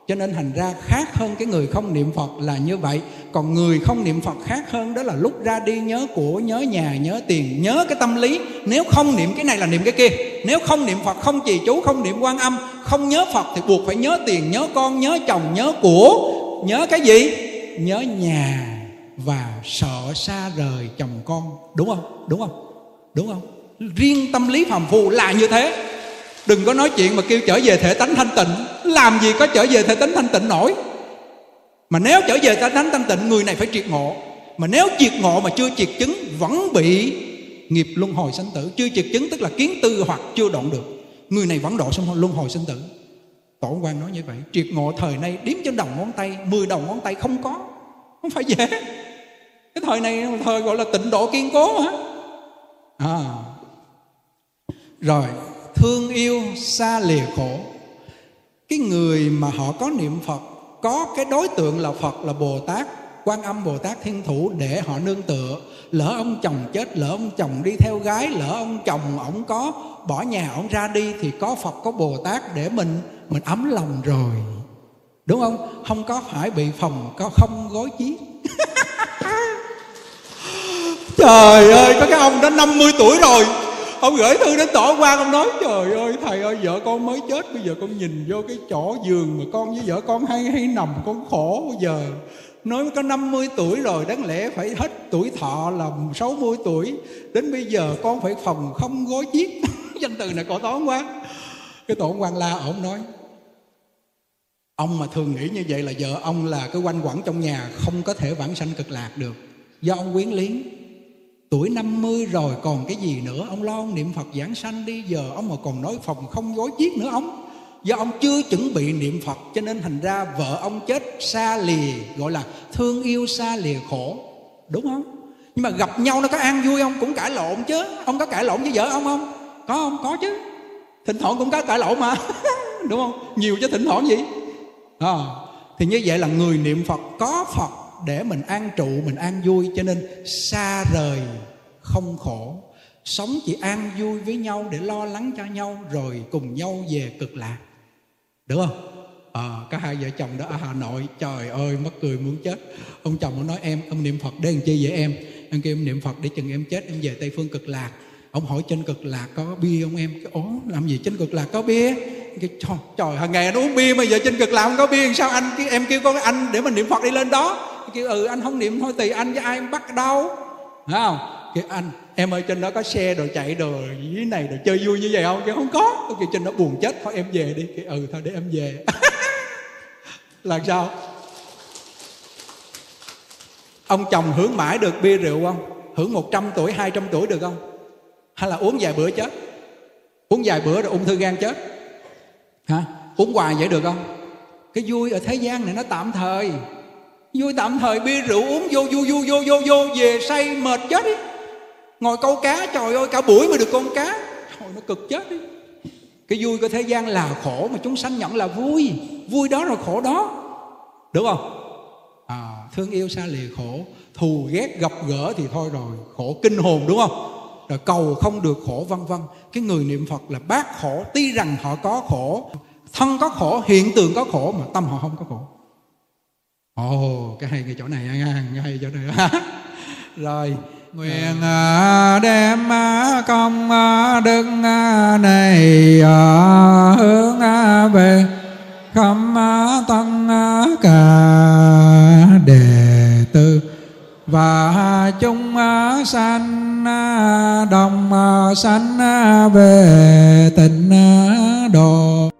cho nên thành ra khác hơn cái người không niệm Phật là như vậy. Còn người không niệm Phật khác hơn đó là lúc ra đi nhớ của, nhớ nhà, nhớ tiền, nhớ cái tâm lý. Nếu không niệm cái này là niệm cái kia. Nếu không niệm Phật, không trì chú, không niệm quan âm, không nhớ Phật thì buộc phải nhớ tiền, nhớ con, nhớ chồng, nhớ của, nhớ cái gì? Nhớ nhà và sợ xa rời chồng con. Đúng không? Đúng không? Đúng không? Riêng tâm lý phàm phu là như thế đừng có nói chuyện mà kêu trở về thể tánh thanh tịnh. Làm gì có trở về thể tánh thanh tịnh nổi? Mà nếu trở về thể tánh thanh tịnh, người này phải triệt ngộ. Mà nếu triệt ngộ mà chưa triệt chứng, vẫn bị nghiệp luân hồi sanh tử. Chưa triệt chứng tức là kiến tư hoặc chưa đoạn được. Người này vẫn độ xong luân hồi sanh tử. Tổ quan nói như vậy, triệt ngộ thời nay đếm trên đầu ngón tay, mười đầu ngón tay không có. Không phải dễ. Cái thời này, thời gọi là tịnh độ kiên cố hả? À. rồi thương yêu xa lìa khổ. Cái người mà họ có niệm phật, có cái đối tượng là phật là bồ tát, quan âm bồ tát thiên thủ để họ nương tựa. Lỡ ông chồng chết, lỡ ông chồng đi theo gái, lỡ ông chồng ổng có bỏ nhà ổng ra đi thì có phật, có bồ tát để mình mình ấm lòng rồi. Đúng không? Không có phải bị phòng, có không gối chí. Trời ơi, có cái ông đó 50 tuổi rồi ông gửi thư đến tổ quan, ông nói, trời ơi, thầy ơi, vợ con mới chết, bây giờ con nhìn vô cái chỗ giường mà con với vợ con hay hay nằm, con khổ bây giờ. Nói có 50 tuổi rồi, đáng lẽ phải hết tuổi thọ là 60 tuổi. Đến bây giờ con phải phòng không gối chiếc. Danh từ này cổ toán quá. Cái tổ quan la ổng nói, ông mà thường nghĩ như vậy là vợ ông là cái quanh quẩn trong nhà, không có thể vãng sanh cực lạc được. Do ông quyến liếng tuổi 50 rồi còn cái gì nữa? Ông lo ông niệm phật giảng sanh đi giờ ông mà còn nói phòng không gối chiếc nữa ông. Do ông chưa chuẩn bị niệm phật cho nên thành ra vợ ông chết xa lìa gọi là thương yêu xa lìa khổ. Đúng không? Nhưng mà gặp nhau nó có an vui không? Cũng cãi lộn chứ. Ông có cãi lộn với vợ ông không? Có không? Có chứ. Thỉnh thoảng cũng có cãi lộn mà. Đúng không? Nhiều chứ thỉnh thoảng gì à, thì như vậy là người niệm phật có phật để mình an trụ mình an vui cho nên xa rời không khổ. Sống chỉ an vui với nhau để lo lắng cho nhau rồi cùng nhau về cực lạc. Được không? À, có hai vợ chồng đó ở hà nội. Trời ơi mất cười muốn chết. Ông chồng ông nói em ông niệm phật để làm chi vậy em? Em kêu em niệm phật để chừng em chết em về tây phương cực lạc. Ông hỏi trên cực lạc có bia không em? Cái ố làm gì trên cực lạc có bia? Cái trời, trời hàng ngày nó uống bia mà giờ trên cực lạc không có bia sao anh em kêu con anh để mình niệm phật đi lên đó? Kêu ừ anh không niệm thôi, tùy anh, với ai em bắt đâu. Phải không? Kêu anh, em ơi, trên đó có xe đồ chạy đồ dưới này đồ chơi vui như vậy không? Kêu không có. Kêu trên đó buồn chết, thôi em về đi. Kêu ừ thôi để em về. Là sao? Ông chồng hưởng mãi được bia rượu không? Hưởng 100 tuổi 200 tuổi được không? Hay là uống vài bữa chết? Uống vài bữa rồi ung thư gan chết. Hả? Uống hoài vậy được không? Cái vui ở thế gian này nó tạm thời vui tạm thời bia rượu uống vô vô vô vô vô vô về say mệt chết đi. Ngồi câu cá trời ơi cả buổi mới được con cá. Trời nó cực chết đi. Cái vui của thế gian là khổ mà chúng sanh nhận là vui. Vui đó rồi khổ đó. Đúng không? À, thương yêu xa lìa khổ. Thù ghét gặp gỡ thì thôi rồi. Khổ kinh hồn đúng không? Rồi cầu không được khổ vân vân. Cái người niệm phật là bác khổ tuy rằng họ có khổ thân có khổ hiện tượng có khổ mà tâm họ không có khổ ồ oh, cái hay cái chỗ này nha cái hay chỗ này. Rồi nguyện à, đem à, công à, đức này hướng về khâm tăng cả đệ tử và chúng sanh đồng sanh về tịnh độ